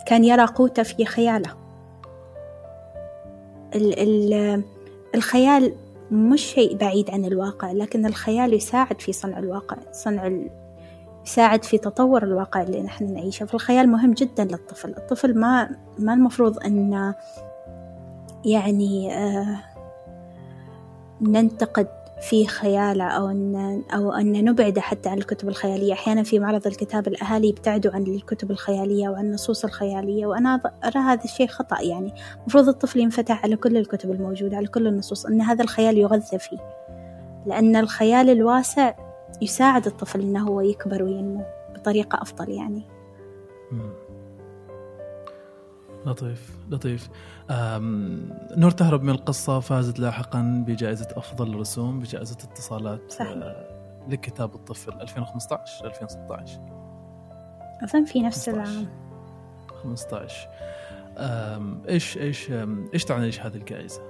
كان يرى قوته في خياله. ال ال الخيال مش شيء بعيد عن الواقع لكن الخيال يساعد في صنع الواقع صنع ال... يساعد في تطور الواقع اللي نحن نعيشه. فالخيال مهم جدا للطفل. الطفل ما ما المفروض أن يعني آه ننتقد في خيالة أو أن أو أن نبعده حتى عن الكتب الخيالية. أحيانا في معرض الكتاب الأهالي يبتعدوا عن الكتب الخيالية وعن النصوص الخيالية وأنا أرى هذا الشيء خطأ يعني. المفروض الطفل ينفتح على كل الكتب الموجودة على كل النصوص أن هذا الخيال يغذى فيه. لأن الخيال الواسع يساعد الطفل أنه هو يكبر وينمو بطريقة أفضل يعني. لطيف لطيف. نور تهرب من القصة فازت لاحقا بجائزة أفضل رسوم بجائزة اتصالات صحيح. لكتاب الطفل 2015 2016 أظن في نفس العام. 15 إيش إيش إيش تعني لك هذه الجائزة؟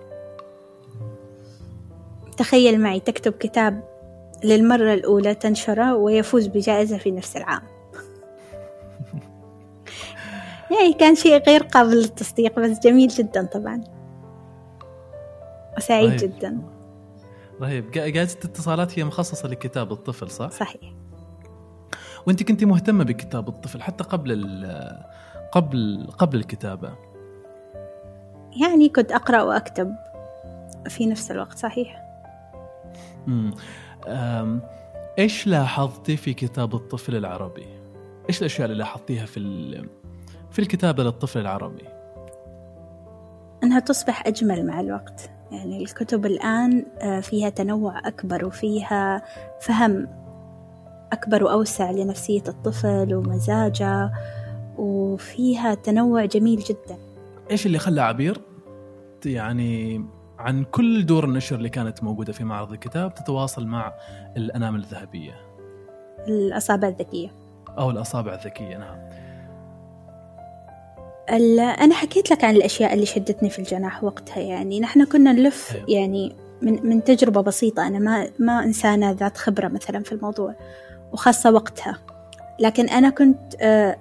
تخيل معي تكتب كتاب للمرة الأولى تنشره ويفوز بجائزة في نفس العام. يعني كان شيء غير قابل للتصديق بس جميل جدا طبعا وسعيد رهيب. جدا رهيب جا- جائزة الاتصالات هي مخصصة لكتاب الطفل صح؟ صحيح وأنت كنت مهتمة بكتاب الطفل حتى قبل ال- قبل قبل الكتابة يعني كنت أقرأ وأكتب في نفس الوقت صحيح مم. أم، إيش لاحظتي في كتاب الطفل العربي؟ إيش الأشياء اللي لاحظتيها في ال- في الكتابة للطفل العربي؟ أنها تصبح أجمل مع الوقت. يعني الكتب الآن آه، فيها تنوع أكبر وفيها فهم أكبر وأوسع لنفسية الطفل ومزاجه وفيها تنوع جميل جدا. إيش اللي خلى عبير؟ يعني عن كل دور النشر اللي كانت موجودة في معرض الكتاب تتواصل مع الأنامل الذهبية. الأصابع الذكية. أو الأصابع الذكية نعم. أنا حكيت لك عن الأشياء اللي شدتني في الجناح وقتها يعني. نحن كنا نلف أيوة. يعني من من تجربة بسيطة. أنا ما ما إنسانة ذات خبرة مثلا في الموضوع وخاصة وقتها. لكن أنا كنت آه،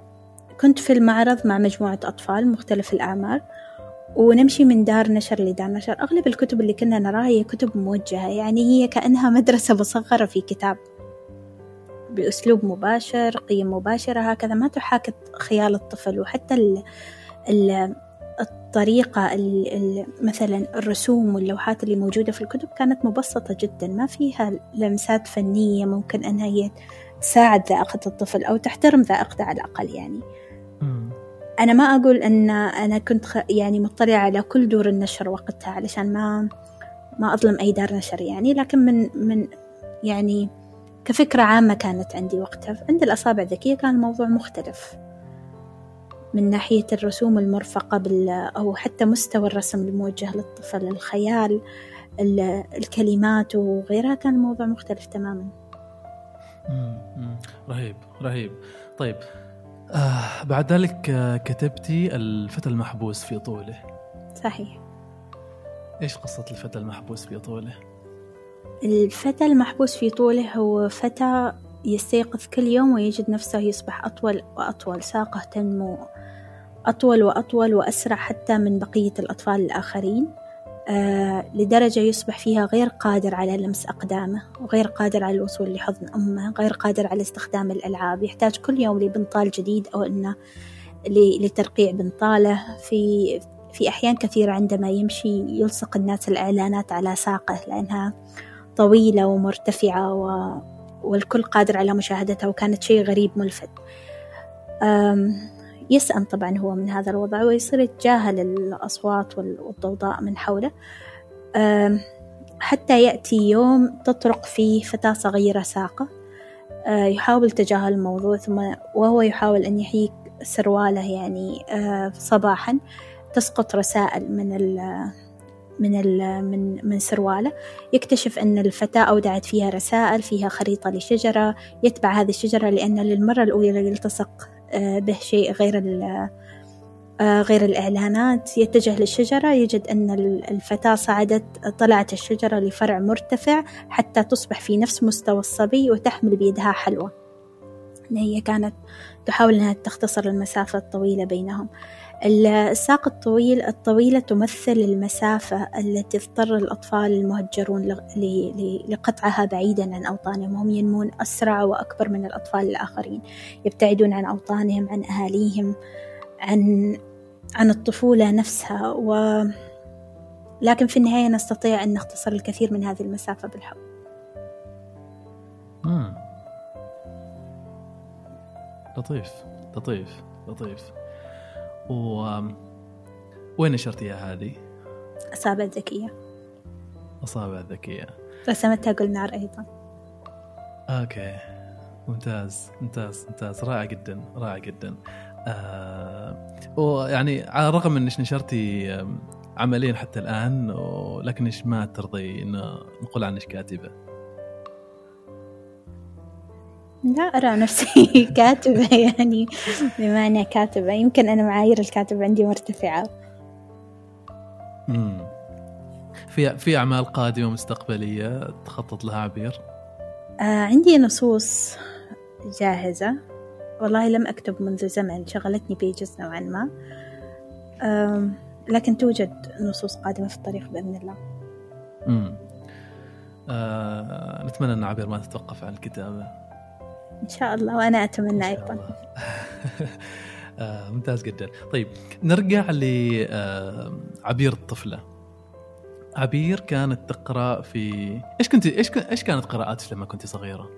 كنت في المعرض مع مجموعة أطفال مختلف الأعمار ونمشي من دار نشر لدار نشر. أغلب الكتب اللي كنا نراها هي كتب موجهة. يعني هي كأنها مدرسة مصغرة في كتاب. بأسلوب مباشر قيم مباشرة هكذا. ما تحاكي خيال الطفل. وحتى الطريقة ال ال مثلا الرسوم واللوحات اللي موجودة في الكتب كانت مبسطة جدا ما فيها لمسات فنية ممكن أنها هي تساعد ذائقة الطفل أو تحترم ذائقته على الأقل يعني. أنا ما أقول أن أنا كنت. يعني مطلعة على كل دور النشر وقتها علشان ما ما أظلم أي دار نشر يعني لكن من من يعني كفكرة عامة كانت عندي وقتها عند الأصابع الذكية كان الموضوع مختلف من ناحية الرسوم المرفقة بال أو حتى مستوى الرسم الموجه للطفل الخيال ال- الكلمات وغيرها كان الموضوع مختلف تماما. رهيب رهيب. طيب آه بعد ذلك آه، كتبتي الفتى المحبوس في طوله. صحيح. إيش قصة الفتى المحبوس في طوله؟ الفتى المحبوس في طوله هو فتى يستيقظ كل يوم ويجد نفسه يصبح أطول وأطول ساقه تنمو. أطول وأطول وأسرع حتى من بقية الأطفال الآخرين آه لدرجة يصبح فيها غير قادر على لمس أقدامه وغير قادر على الوصول لحضن أمه غير قادر على استخدام الألعاب. يحتاج كل يوم لبنطال جديد أو إنه ل- لترقيع بنطاله. في في أحيان كثيرة عندما يمشي يلصق الناس الإعلانات على ساقه لأنها طويلة ومرتفعة و... والكل قادر على مشاهدتها وكانت شيء غريب ملفت. يسأم طبعا هو من هذا الوضع ويصير يتجاهل الأصوات وال- والضوضاء من حوله. حتى يأتي يوم تطرق فيه فتاة صغيرة ساقة. أه، يحاول تجاهل الموضوع ثم وهو يحاول أن يحيك سرواله يعني أه، صباحا تسقط رسائل من ال من ال من من سرواله. يكتشف أن الفتاة أودعت فيها رسائل فيها خريطة لشجرة يتبع هذه الشجرة لأن للمرة الأولى يلتصق به شيء غير آه، غير الإعلانات. يتجه للشجرة. يجد أن ال- الفتاة صعدت طلعت الشجرة لفرع مرتفع حتى تصبح في نفس مستوى الصبي وتحمل بيدها حلوى هي كانت تحاول أنها تختصر المسافة الطويلة بينهم. الساق الطويل الطويلة تمثل المسافة التي اضطر الأطفال المهجرون لقطعها بعيدا عن أوطانهم. هم ينمون أسرع وأكبر من الأطفال الآخرين. يبتعدون عن أوطانهم عن أهاليهم عن عن الطفولة نفسها. و لكن في النهاية نستطيع أن نختصر الكثير من هذه المسافة بالحب. لطيف لطيف لطيف. و وين نشرتيها هذه؟ أصابع ذكية. أصابع ذكية. رسمتها قلنار أيضا. أوكي. ممتاز ممتاز ممتاز. رائع جدا رائع جدا. آه ويعني على الرغم إنك نشرتي عملين حتى الآن ولكنش ما ترضي إنه نقول عنك كاتبة؟ لا أرى نفسي كاتبة يعني. بما أني كاتبة يمكن أنا معايير الكاتب عندي مرتفعة. مم. في في أعمال قادمة مستقبلية تخطط لها عبير؟ آه عندي نصوص جاهزة. والله لم أكتب منذ زمن شغلتني بيجز نوعا ما. لكن توجد نصوص قادمة في الطريق بإذن الله. امم آه، نتمنى أن عبير ما تتوقف عن الكتابة. إن شاء الله وأنا أتمنى أيضا. آه، ممتاز جدا. طيب نرجع لعبير الطفلة. عبير كانت تقرأ في إيش كنت إيش إيش كانت قراءاتك لما كنت صغيرة؟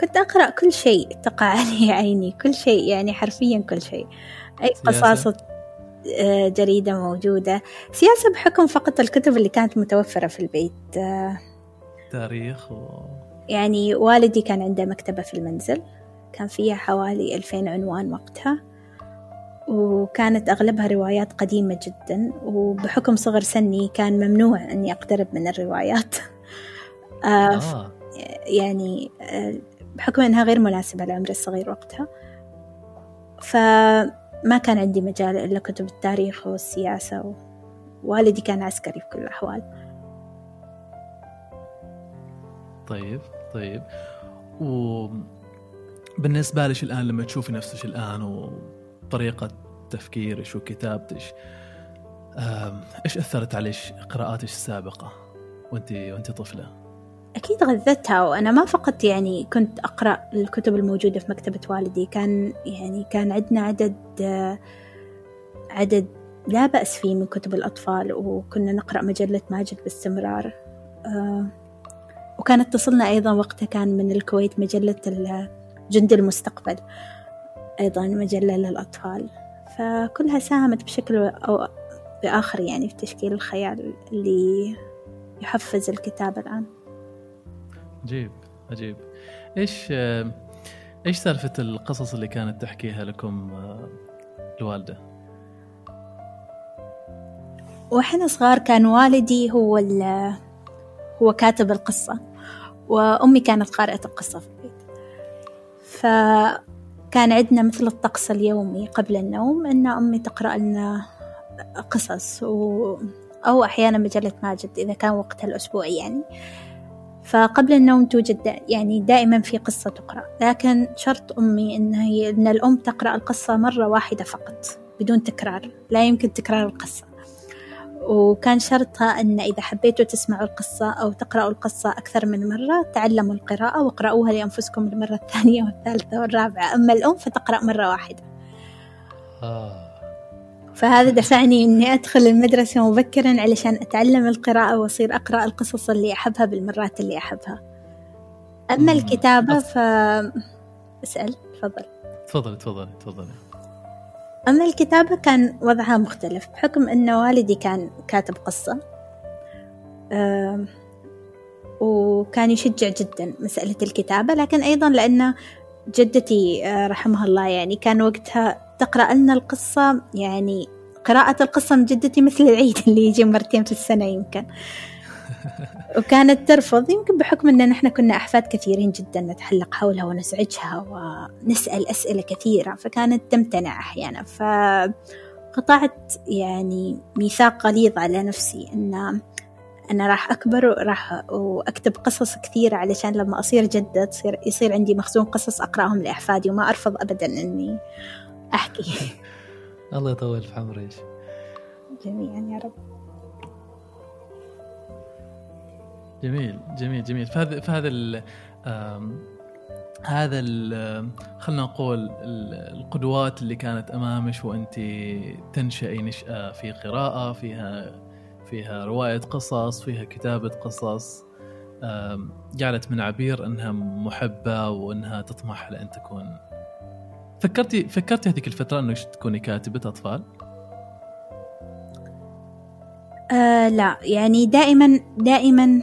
كنت أقرأ كل شيء تقع علي عيني. كل شيء يعني حرفيا كل شيء. أي قصاصة آه، جريدة موجودة. سياسة بحكم فقط الكتب اللي كانت متوفرة في البيت. آه، تاريخ و... يعني والدي كان عنده مكتبة في المنزل كان فيها حوالي ألفين عنوان وقتها وكانت أغلبها روايات قديمة جدا وبحكم صغر سني كان ممنوع أني أقترب من الروايات آه. آه. يعني آه بحكم أنها غير مناسبة لعمري الصغير وقتها فما كان عندي مجال إلا كتب التاريخ والسياسة ووالدي كان عسكري في كل الأحوال طيب طيب. وبالنسبة لك الآن لما تشوفي نفسك الآن وطريقة تفكيرك وكتابتك إيش أثرت عليك قراءاتك السابقة وأنت وأنت طفلة؟ أكيد غذتها وأنا ما فقط يعني كنت أقرأ الكتب الموجودة في مكتبة والدي. كان يعني كان عندنا عدد عدد لا بأس فيه من كتب الأطفال وكنا نقرأ مجلة ماجد باستمرار. آه، وكانت تصلنا أيضا وقتها كان من الكويت مجلة جند المستقبل أيضا مجلة للأطفال. فكلها ساهمت بشكل أو بآخر يعني في تشكيل الخيال اللي يحفز الكتابة الآن. عجيب عجيب. إيش إيش سالفة القصص اللي كانت تحكيها لكم الوالدة؟ وإحنا صغار كان والدي هو هو كاتب القصة وأمي كانت قارئة القصة في البيت. فكان عندنا مثل الطقس اليومي قبل النوم إن أمي تقرأ لنا قصص و... أو أحيانا مجله ماجد إذا كان وقتها الأسبوعي يعني. فقبل النوم توجد دا يعني دائما في قصة تقرأ. لكن شرط أمي إن هي إن الأم تقرأ القصة مرة واحدة فقط بدون تكرار. لا يمكن تكرار القصة. وكان شرطها أن إذا حبيتوا تسمعوا القصة أو تقرأوا القصة أكثر من مرة تعلموا القراءة واقرأوها لأنفسكم المرة الثانية والثالثة والرابعة. أما الأم فتقرأ مرة واحدة. آه. فهذا دفعني إني أدخل المدرسة مبكرا علشان أتعلم القراءة وأصير أقرأ القصص اللي أحبها بالمرات اللي أحبها. أما الكتابة ف اسأل تفضل. تفضل تفضل تفضل أما الكتابة كان وضعها مختلف بحكم أن والدي كان كاتب قصة وكان يشجع جدا مسألة الكتابة لكن أيضا لأن جدتي آه، رحمها الله يعني كان وقتها تقرأ لنا القصة يعني قراءة القصة من جدتي مثل العيد اللي يجي مرتين في السنة يمكن. وكانت ترفض يمكن بحكم أن نحن كنا أحفاد كثيرين جدا نتحلق حولها ونزعجها ونسأل أسئلة كثيرة فكانت تمتنع أحيانا. فقطعت يعني ميثاق غليظ على نفسي أن أنا راح أكبر وراح وأكتب قصص كثيرة علشان لما أصير جدة تصير يصير عندي مخزون قصص أقرأهم لأحفادي وما أرفض أبدا إني أحكي. الله يطول في عمرك. جميعا يا رب. جميل جميل جميل. فهذا فهذا ال هذا خلنا نقول القدوات اللي كانت أمامك وأنت تنشئي نشأة في قراءة فيها فيها رواية قصص فيها كتابة قصص جعلت من عبير أنها محبة وأنها تطمح لأن تكون. فكرتي فكرتي هذيك الفترة أنك تكوني كاتبة أطفال؟ آه لا. يعني دائما دائما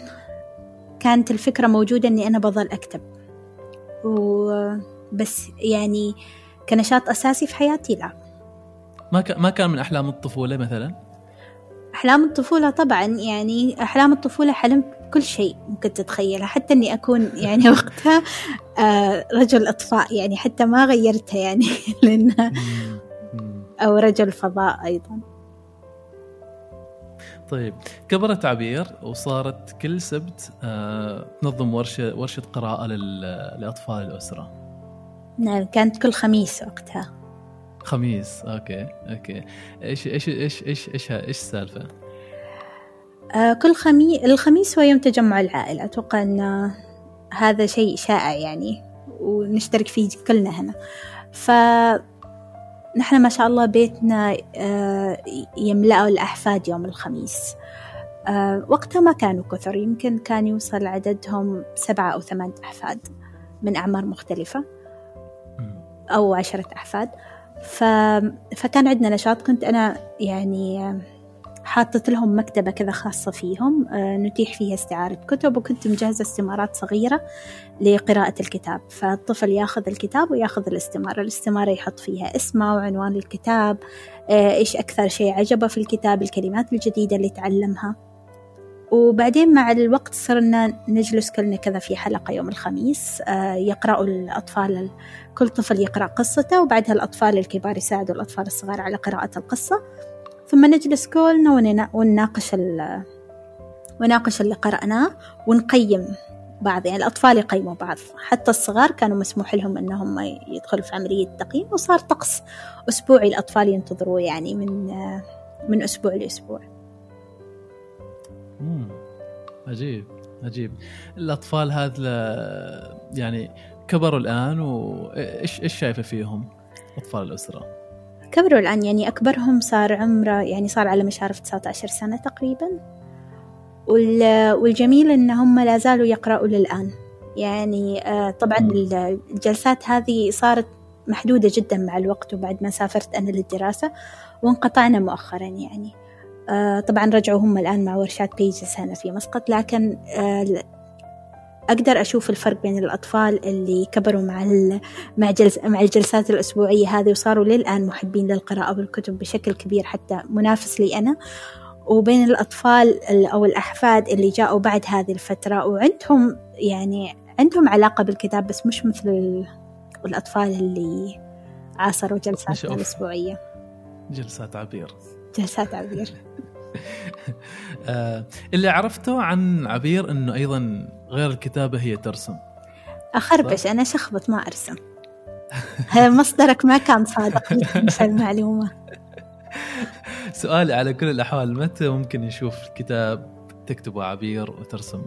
كانت الفكرة موجودة إني أنا بظل أكتب. وبس يعني كنشاط أساسي في حياتي لا. ما ما كان من أحلام الطفولة مثلا؟ أحلام الطفولة طبعا يعني أحلام الطفولة حلمت كل شيء ممكن تتخيله حتى إني أكون يعني وقتها آه، رجل إطفاء يعني حتى ما غيرتها يعني لأنها أو رجل فضاء أيضا. طيب كبرت عبير وصارت كل سبت آه، تنظم ورشة ورشة قراءة لأطفال الأسرة. نعم كانت كل خميس وقتها. خميس okay okay. إيش إيش إيش إيش إيش إيش السالفة؟ آه كل خميس الخميس هو يوم تجمع العائلة. أتوقع أن هذا شيء شائع يعني ونشترك فيه كلنا هنا. ف نحن ما شاء الله بيتنا آه يملأه الأحفاد يوم الخميس. آه وقتها ما كانوا كثر يمكن كان يوصل عددهم سبعة أو ثمانية أحفاد من أعمار مختلفة أو عشرة أحفاد. ف... فكان عندنا نشاط كنت أنا يعني حاطت لهم مكتبة كذا خاصة فيهم آه، نتيح فيها استعارة كتب وكنت مجهزة استمارات صغيرة لقراءة الكتاب. فالطفل ياخذ الكتاب وياخذ الاستمارة الاستمارة يحط فيها اسمه وعنوان الكتاب آه، إيش أكثر شيء عجبه في الكتاب الكلمات الجديدة اللي تعلمها. وبعدين مع الوقت صرنا نجلس كلنا كذا في حلقة يوم الخميس آه، يقرأوا الأطفال كل طفل يقرأ قصته وبعدها الأطفال الكبار يساعدوا الأطفال الصغار على قراءة القصة. ثم نجلس كلنا ونناقش ونناقش اللي قرأناه ونقيم بعض يعني الأطفال يقيموا بعض. حتى الصغار كانوا مسموح لهم أنهم يدخلوا في عملية تقييم وصار طقس أسبوعي الأطفال ينتظروه يعني من من أسبوع لأسبوع. عجيب عجيب. الأطفال هذا يعني كبروا الآن وإيش إيش شايفة فيهم أطفال الأسرة؟ كبروا الآن يعني أكبرهم صار عمره يعني صار على مشارف 19 سنة تقريبا. والجميل إن هم لا زالوا يقرأوا للآن. يعني آه، طبعا الجلسات هذه صارت محدودة جدا مع الوقت وبعد ما سافرت أنا للدراسة وانقطعنا مؤخرا يعني. آه، طبعا رجعوا هم الآن مع ورشات بيجز هنا في مسقط لكن آه، أقدر أشوف الفرق بين الأطفال اللي كبروا مع مع جلس مع الجلسات الأسبوعية هذه وصاروا للآن محبين للقراءة والكتب بشكل كبير حتى منافس لي أنا. وبين الأطفال أو الأحفاد اللي جاءوا بعد هذه الفترة وعندهم يعني عندهم علاقة بالكتاب بس مش مثل الأطفال اللي عاصروا جلساتنا الأسبوعية. جلسات عبير. جلسات عبير. اللي عرفته عن عبير إنه أيضا غير الكتابة هي ترسم. أخربش أنا شخبط ما أرسم. مصدرك ما كان صادق المعلومة. سؤالي على كل الأحوال متى ممكن نشوف كتاب تكتبه عبير وترسم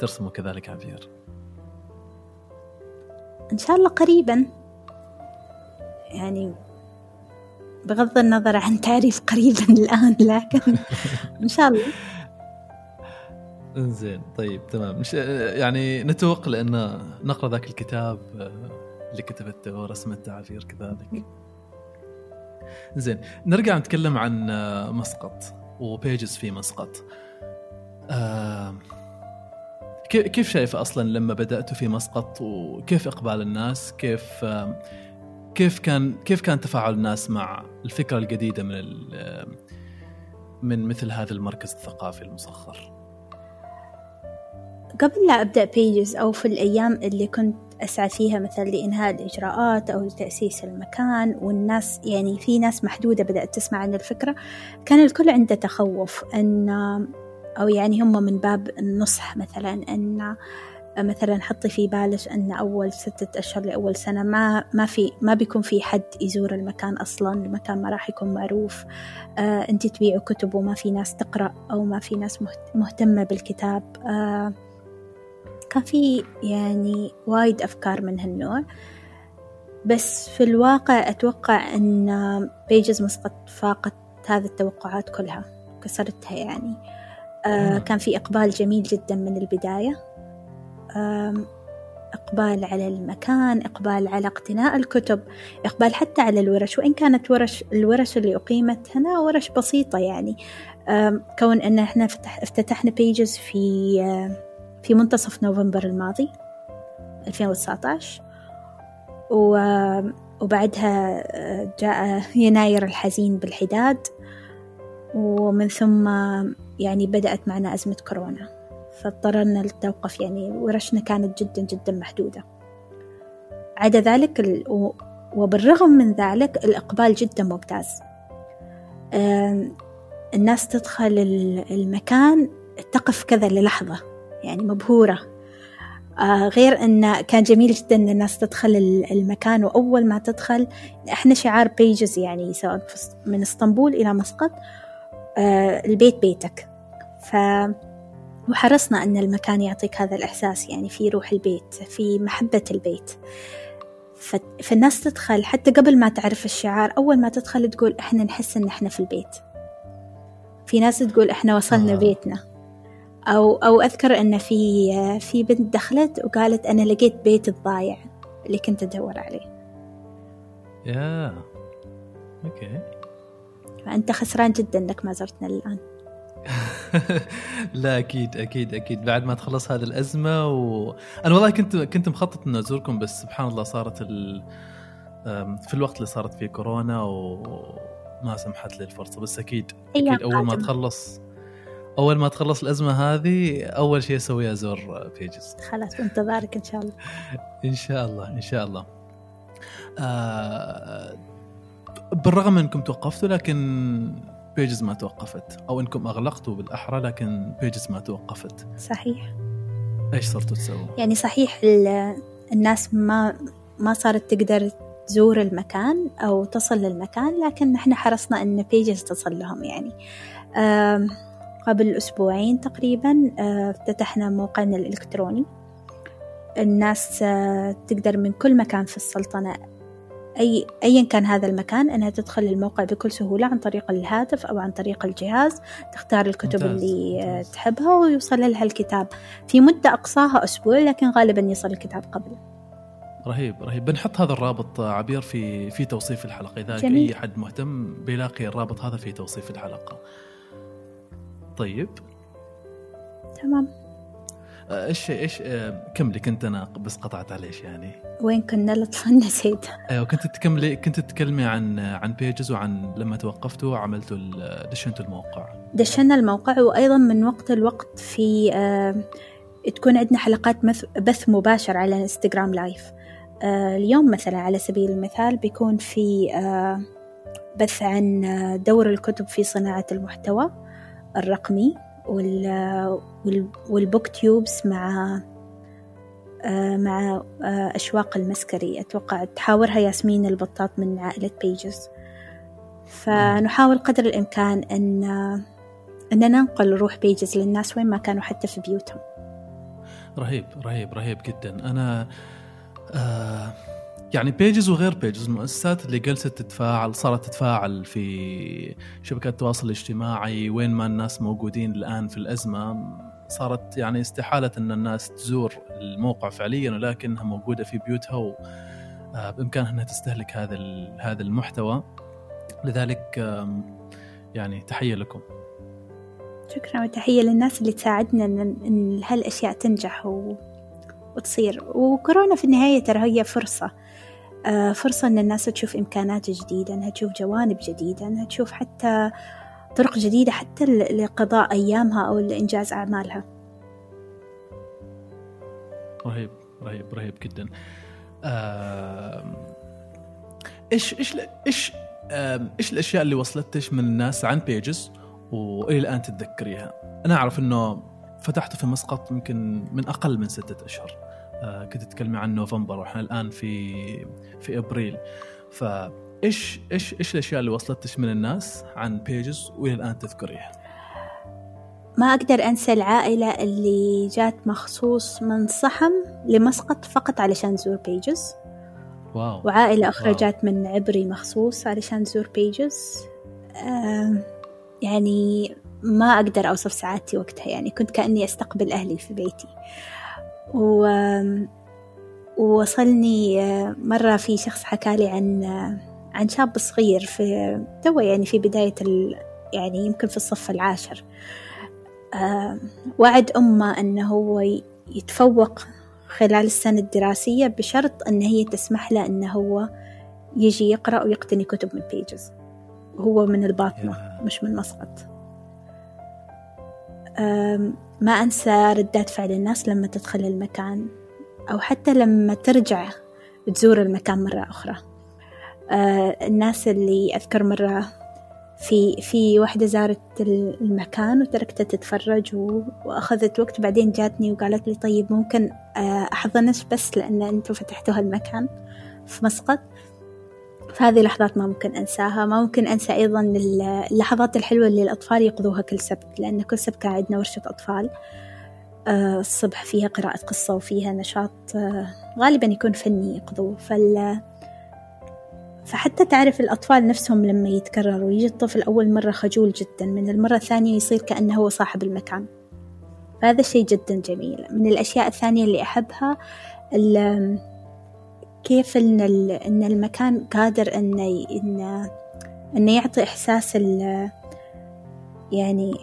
ترسمه كذلك عبير؟ إن شاء الله قريبا. يعني بغض النظر عن تعريف قريبا الآن لكن إن شاء الله. زين طيب تمام. مش يعني نتوق لأن نقرأ ذاك الكتاب اللي كتبته ورسمته عفير كذلك. زين نرجع نتكلم عن مسقط وبيجز في مسقط. آه كيف شايفه أصلا لما بداتوا في مسقط وكيف إقبال الناس؟ كيف كيف كان كيف كان تفاعل الناس مع الفكرة الجديدة من من مثل هذا المركز الثقافي المسخر؟ قبل لا أبدأ بيجز أو في الأيام اللي كنت أسعى فيها مثلا لإنهاء الإجراءات أو لتأسيس المكان والناس يعني في ناس محدودة بدأت تسمع عن الفكرة كان الكل عنده تخوف أن أو يعني هم من باب النصح مثلا أن مثلا حطي في بالك أن أول ستة أشهر لأول سنة ما ما في ما بيكون في حد يزور المكان أصلا المكان ما راح يكون معروف. آه أنت تبيعوا كتب وما في ناس تقرأ أو ما في ناس مهتمة بالكتاب. آه كان في يعني وايد أفكار من هالنوع. بس في الواقع أتوقع أن بيجز مسقط فاقت هذه التوقعات كلها كسرتها يعني. آه كان في إقبال جميل جدا من البداية. إقبال على المكان إقبال على اقتناء الكتب إقبال حتى على الورش وإن كانت ورش الورش اللي أقيمت هنا ورش بسيطة يعني. كون أن إحنا افتتحنا بيجز في في منتصف نوفمبر الماضي 2019 وبعدها جاء يناير الحزين بالحداد. ومن ثم يعني بدأت معنا أزمة كورونا. فاضطررنا للتوقف يعني ورشنا كانت جدا جدا محدودة. عدا ذلك وبالرغم من ذلك الإقبال جدا ممتاز. الناس تدخل المكان تقف كذا للحظة يعني مبهورة. آه غير أن كان جميل جدا أن الناس تدخل المكان وأول ما تدخل إحنا شعار بيجز يعني سواء من إسطنبول إلى مسقط. آه البيت بيتك. ف وحرصنا أن المكان يعطيك هذا الإحساس يعني في روح البيت في محبة البيت. فالناس تدخل حتى قبل ما تعرف الشعار أول ما تدخل تقول إحنا نحس إن إحنا في البيت. في ناس تقول إحنا وصلنا آه. بيتنا. أو أو أذكر إن في في بنت دخلت وقالت أنا لقيت بيت الضايع اللي كنت أدور عليه. يا أوكي. فأنت خسران جدا إنك ما زرتنا الآن. لا أكيد أكيد أكيد. بعد ما تخلص هذه الأزمة و... أنا والله كنت كنت مخطط إني أزوركم بس سبحان الله صارت ال... في الوقت اللي صارت فيه كورونا وما سمحت لي الفرصة بس أكيد أكيد أول ما تخلص أول ما تخلص الأزمة هذه أول شيء أسويه أزور بيجز. خلاص بانتظارك إن شاء الله. إن شاء الله إن شاء الله. آه بالرغم أنكم توقفتوا لكن بيجز ما توقفت. أو إنكم أغلقتوا بالأحرى لكن بيجز ما توقفت. صحيح. إيش صرتوا تسووا يعني صحيح الناس ما ما صارت تقدر تزور المكان أو تصل للمكان لكن نحن حرصنا إن بيجز تصل لهم يعني. قبل أسبوعين تقريبا افتتحنا موقعنا الإلكتروني. الناس تقدر من كل مكان في السلطنة أي أيا كان هذا المكان أنها تدخل الموقع بكل سهولة عن طريق الهاتف أو عن طريق الجهاز. تختار الكتب ممتاز. اللي ممتاز. تحبها ويوصل لها الكتاب. في مدة أقصاها أسبوع لكن غالبا يصل الكتاب قبل. رهيب رهيب. بنحط هذا الرابط عبير في في توصيف الحلقة. إذا جميل. أي حد مهتم بيلاقي الرابط هذا في توصيف الحلقة. طيب. تمام. إيش إيش كملي كنت أنا بس قطعت عليش يعني؟ وين كنا؟ لطفا نسيت أيوه كنت تكملي كنت تتكلمي عن عن بيجز وعن لما توقفتوا عملتوا دشنتوا الموقع. دشنا الموقع وأيضا من وقت لوقت في تكون عندنا حلقات بث مباشر على Instagram live اليوم مثلا على سبيل المثال بيكون في بث عن دور الكتب في صناعة المحتوى الرقمي. وال book tubes مع مع أشواق المسكري أتوقع تحاورها ياسمين البطاط من عائلة بيجز. فنحاول قدر الإمكان أن أن ننقل روح بيجز للناس وين ما كانوا حتى في بيوتهم. رهيب رهيب رهيب جدا. أنا آه يعني بيجز وغير بيجز المؤسسات اللي جلست تتفاعل صارت تتفاعل في شبكات التواصل الاجتماعي وين ما الناس موجودين الآن في الأزمة صارت يعني استحالة أن الناس تزور الموقع فعليا ولكنها موجودة في بيوتها وبإمكانها أنها تستهلك هذا هذا المحتوى. لذلك يعني تحية لكم. شكرا وتحية للناس اللي تساعدنا أن هالأشياء تنجح و... وتصير. وكورونا في النهاية ترى هي فرصة. آه، فرصة أن الناس تشوف إمكانات جديدة أنها تشوف جوانب جديدة أنها تشوف حتى طرق جديدة حتى لقضاء أيامها أو لإنجاز أعمالها. رهيب رهيب رهيب جدا. آه إيش إيش إيش آه إيش الأشياء اللي وصلتش من الناس عن بيجز وإلى الآن تتذكريها؟ أنا أعرف إنه فتحته في مسقط يمكن من أقل من ستة أشهر. آه كنت تتكلمي عن نوفمبر وإحنا الآن في في أبريل فايش إيش إيش الأشياء اللي وصلتش من الناس عن بيجز وإلى الآن تذكريها؟ ما أقدر أنسى العائلة اللي جات مخصوص من صحم لمسقط فقط علشان تزور بيجز واو. وعائلة أخرى wow. جات من عبري مخصوص علشان تزور بيجز آه يعني ما أقدر أوصف سعادتي وقتها يعني كنت كأني أستقبل أهلي في بيتي و ووصلني آه، مرة في شخص حكالي عن آه، عن شاب صغير في تو يعني في بداية ال يعني يمكن في الصف العاشر. آه، وعد أمه أنه هو يتفوق خلال السنة الدراسية بشرط أن هي تسمح له أنه هو يجي يقرأ ويقتني كتب من بيجز هو من الباطنة مش من مسقط ما أنسى ردات فعل الناس لما تدخل المكان أو حتى لما ترجع تزور المكان مرة أخرى. آه، الناس اللي أذكر مرة في في واحدة زارت المكان وتركتها تتفرج وأخذت وقت بعدين جاتني وقالت لي طيب ممكن آه، أحضنش بس لأن أنتوا فتحتوا هالمكان في مسقط. فهذه لحظات ما ممكن أنساها. ما ممكن أنسى أيضا اللحظات الحلوة اللي الأطفال يقضوها كل سبت لأن كل سبت كان عندنا ورشة أطفال. آه، الصبح فيها قراءة قصة وفيها نشاط آه، غالبا يكون فني يقضوه. فال فحتى تعرف الأطفال نفسهم لما يتكرروا يجي الطفل أول مرة خجول جدا من المرة الثانية يصير كأنه هو صاحب المكان. فهذا شيء جدا جميل. من الأشياء الثانية اللي أحبها كيف إن, إن المكان قادر إنه إنه إنه يعطي إحساس يعني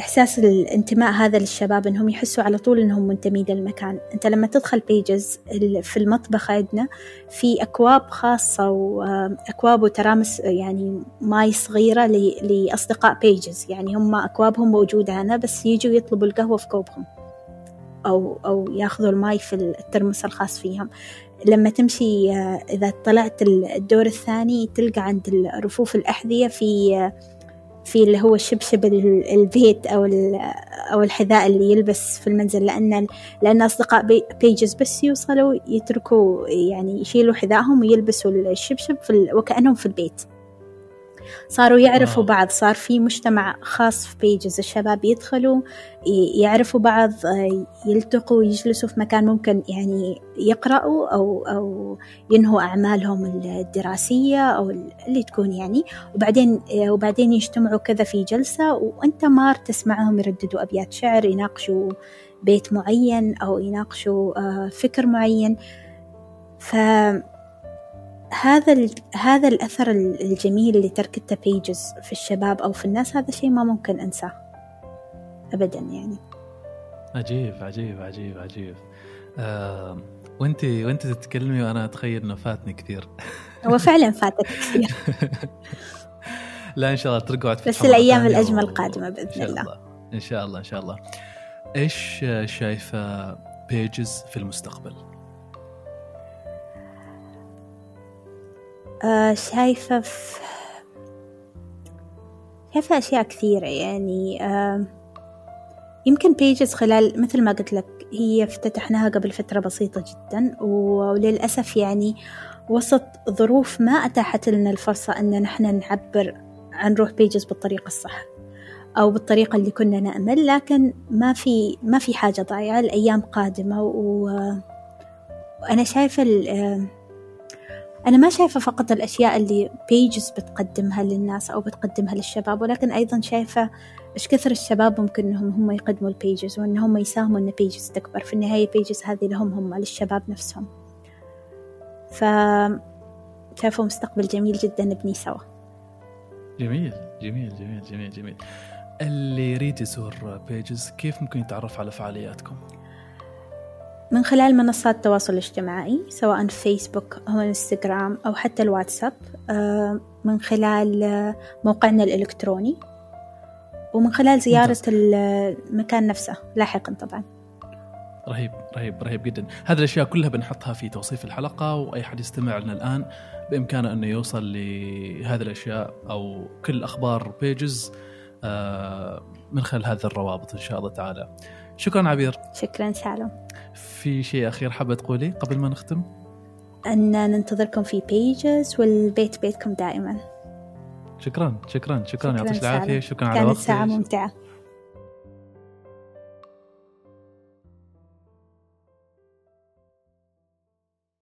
إحساس الانتماء هذا للشباب إنهم يحسوا على طول إنهم منتمين للمكان أنت لما تدخل بيجز في المطبخ عندنا في أكواب خاصة وأكواب وترامس يعني ماي صغيرة لأصدقاء بيجز يعني هم أكوابهم موجودة هنا بس يجوا يطلبوا القهوة في كوبهم أو أو ياخذوا الماي في الترمس الخاص فيهم. لما تمشي إذا طلعت الدور الثاني تلقى عند رفوف الأحذية في في اللي هو شبشب البيت أو أو الحذاء اللي يلبس في المنزل. لأن لأن أصدقاء بيجز بس يوصلوا يتركوا يعني يشيلوا حذائهم ويلبسوا الشبشب في وكأنهم في البيت. صاروا يعرفوا آه. بعض صار في مجتمع خاص في بيجز الشباب يدخلوا يعرفوا بعض يلتقوا يجلسوا في مكان ممكن يعني يقرأوا أو أو ينهوا أعمالهم الدراسية أو اللي تكون يعني. وبعدين آه، وبعدين يجتمعوا كذا في جلسة وأنت مار تسمعهم يرددوا أبيات شعر يناقشوا بيت معين أو يناقشوا آه، فكر معين. ف هذا هذا الأثر الجميل اللي تركته بيجز في الشباب أو في الناس هذا شيء ما ممكن أنساه. أبدا يعني. عجيب عجيب عجيب عجيب. آه وانت وانت تتكلمي وأنا أتخيل إنه فاتني كثير. هو فعلا فاتك كثير. لا إن شاء الله ترجعوا بس الأيام الأجمل و... قادمه بإذن الله. الله. إن شاء الله إن شاء الله. إيش شايفة بيجز في المستقبل؟ آه شايفة في شايفة أشياء كثيرة يعني آه يمكن بيجز خلال مثل ما قلت لك هي افتتحناها قبل فترة بسيطة جدا وللأسف يعني وسط ظروف ما أتاحت لنا الفرصة أن نحن نعبر عن روح بيجز بالطريقة الصح أو بالطريقة اللي كنا نأمل لكن ما في ما في حاجة ضايعة الأيام قادمة و... وأنا شايفة أنا ما شايفة فقط الأشياء اللي بيجز بتقدمها للناس أو بتقدمها للشباب ولكن أيضا شايفة إيش كثر الشباب ممكن إنهم هم يقدموا لبيجز وإن هم يساهموا إن بيجز تكبر. في النهاية بيجز هذه لهم هم للشباب نفسهم. ف شايفة مستقبل جميل جدا نبني سوا. جميل جميل جميل جميل جميل. اللي يريد يزور بيجز كيف ممكن يتعرف على فعالياتكم؟ من خلال منصات التواصل الاجتماعي سواء فيسبوك أو انستغرام أو حتى الواتساب آه، من خلال موقعنا الإلكتروني ومن خلال زيارة المكان نفسه لاحقا طبعا. رهيب رهيب رهيب جدا. هذه الأشياء كلها بنحطها في توصيف الحلقة وأي حد يستمع لنا الآن بإمكانه أنه يوصل لهذه الأشياء أو كل أخبار بيجز آه، من خلال هذه الروابط إن شاء الله تعالى. شكرا عبير. شكرا سالم. في شيء أخير حابة تقولي قبل ما نختم؟ أن ننتظركم في بيجز والبيت بيتكم دائما. شكرا شكرا شكرا, شكرا يعطيك العافية. شكرا على وقتك. كانت ساعة ممتعة.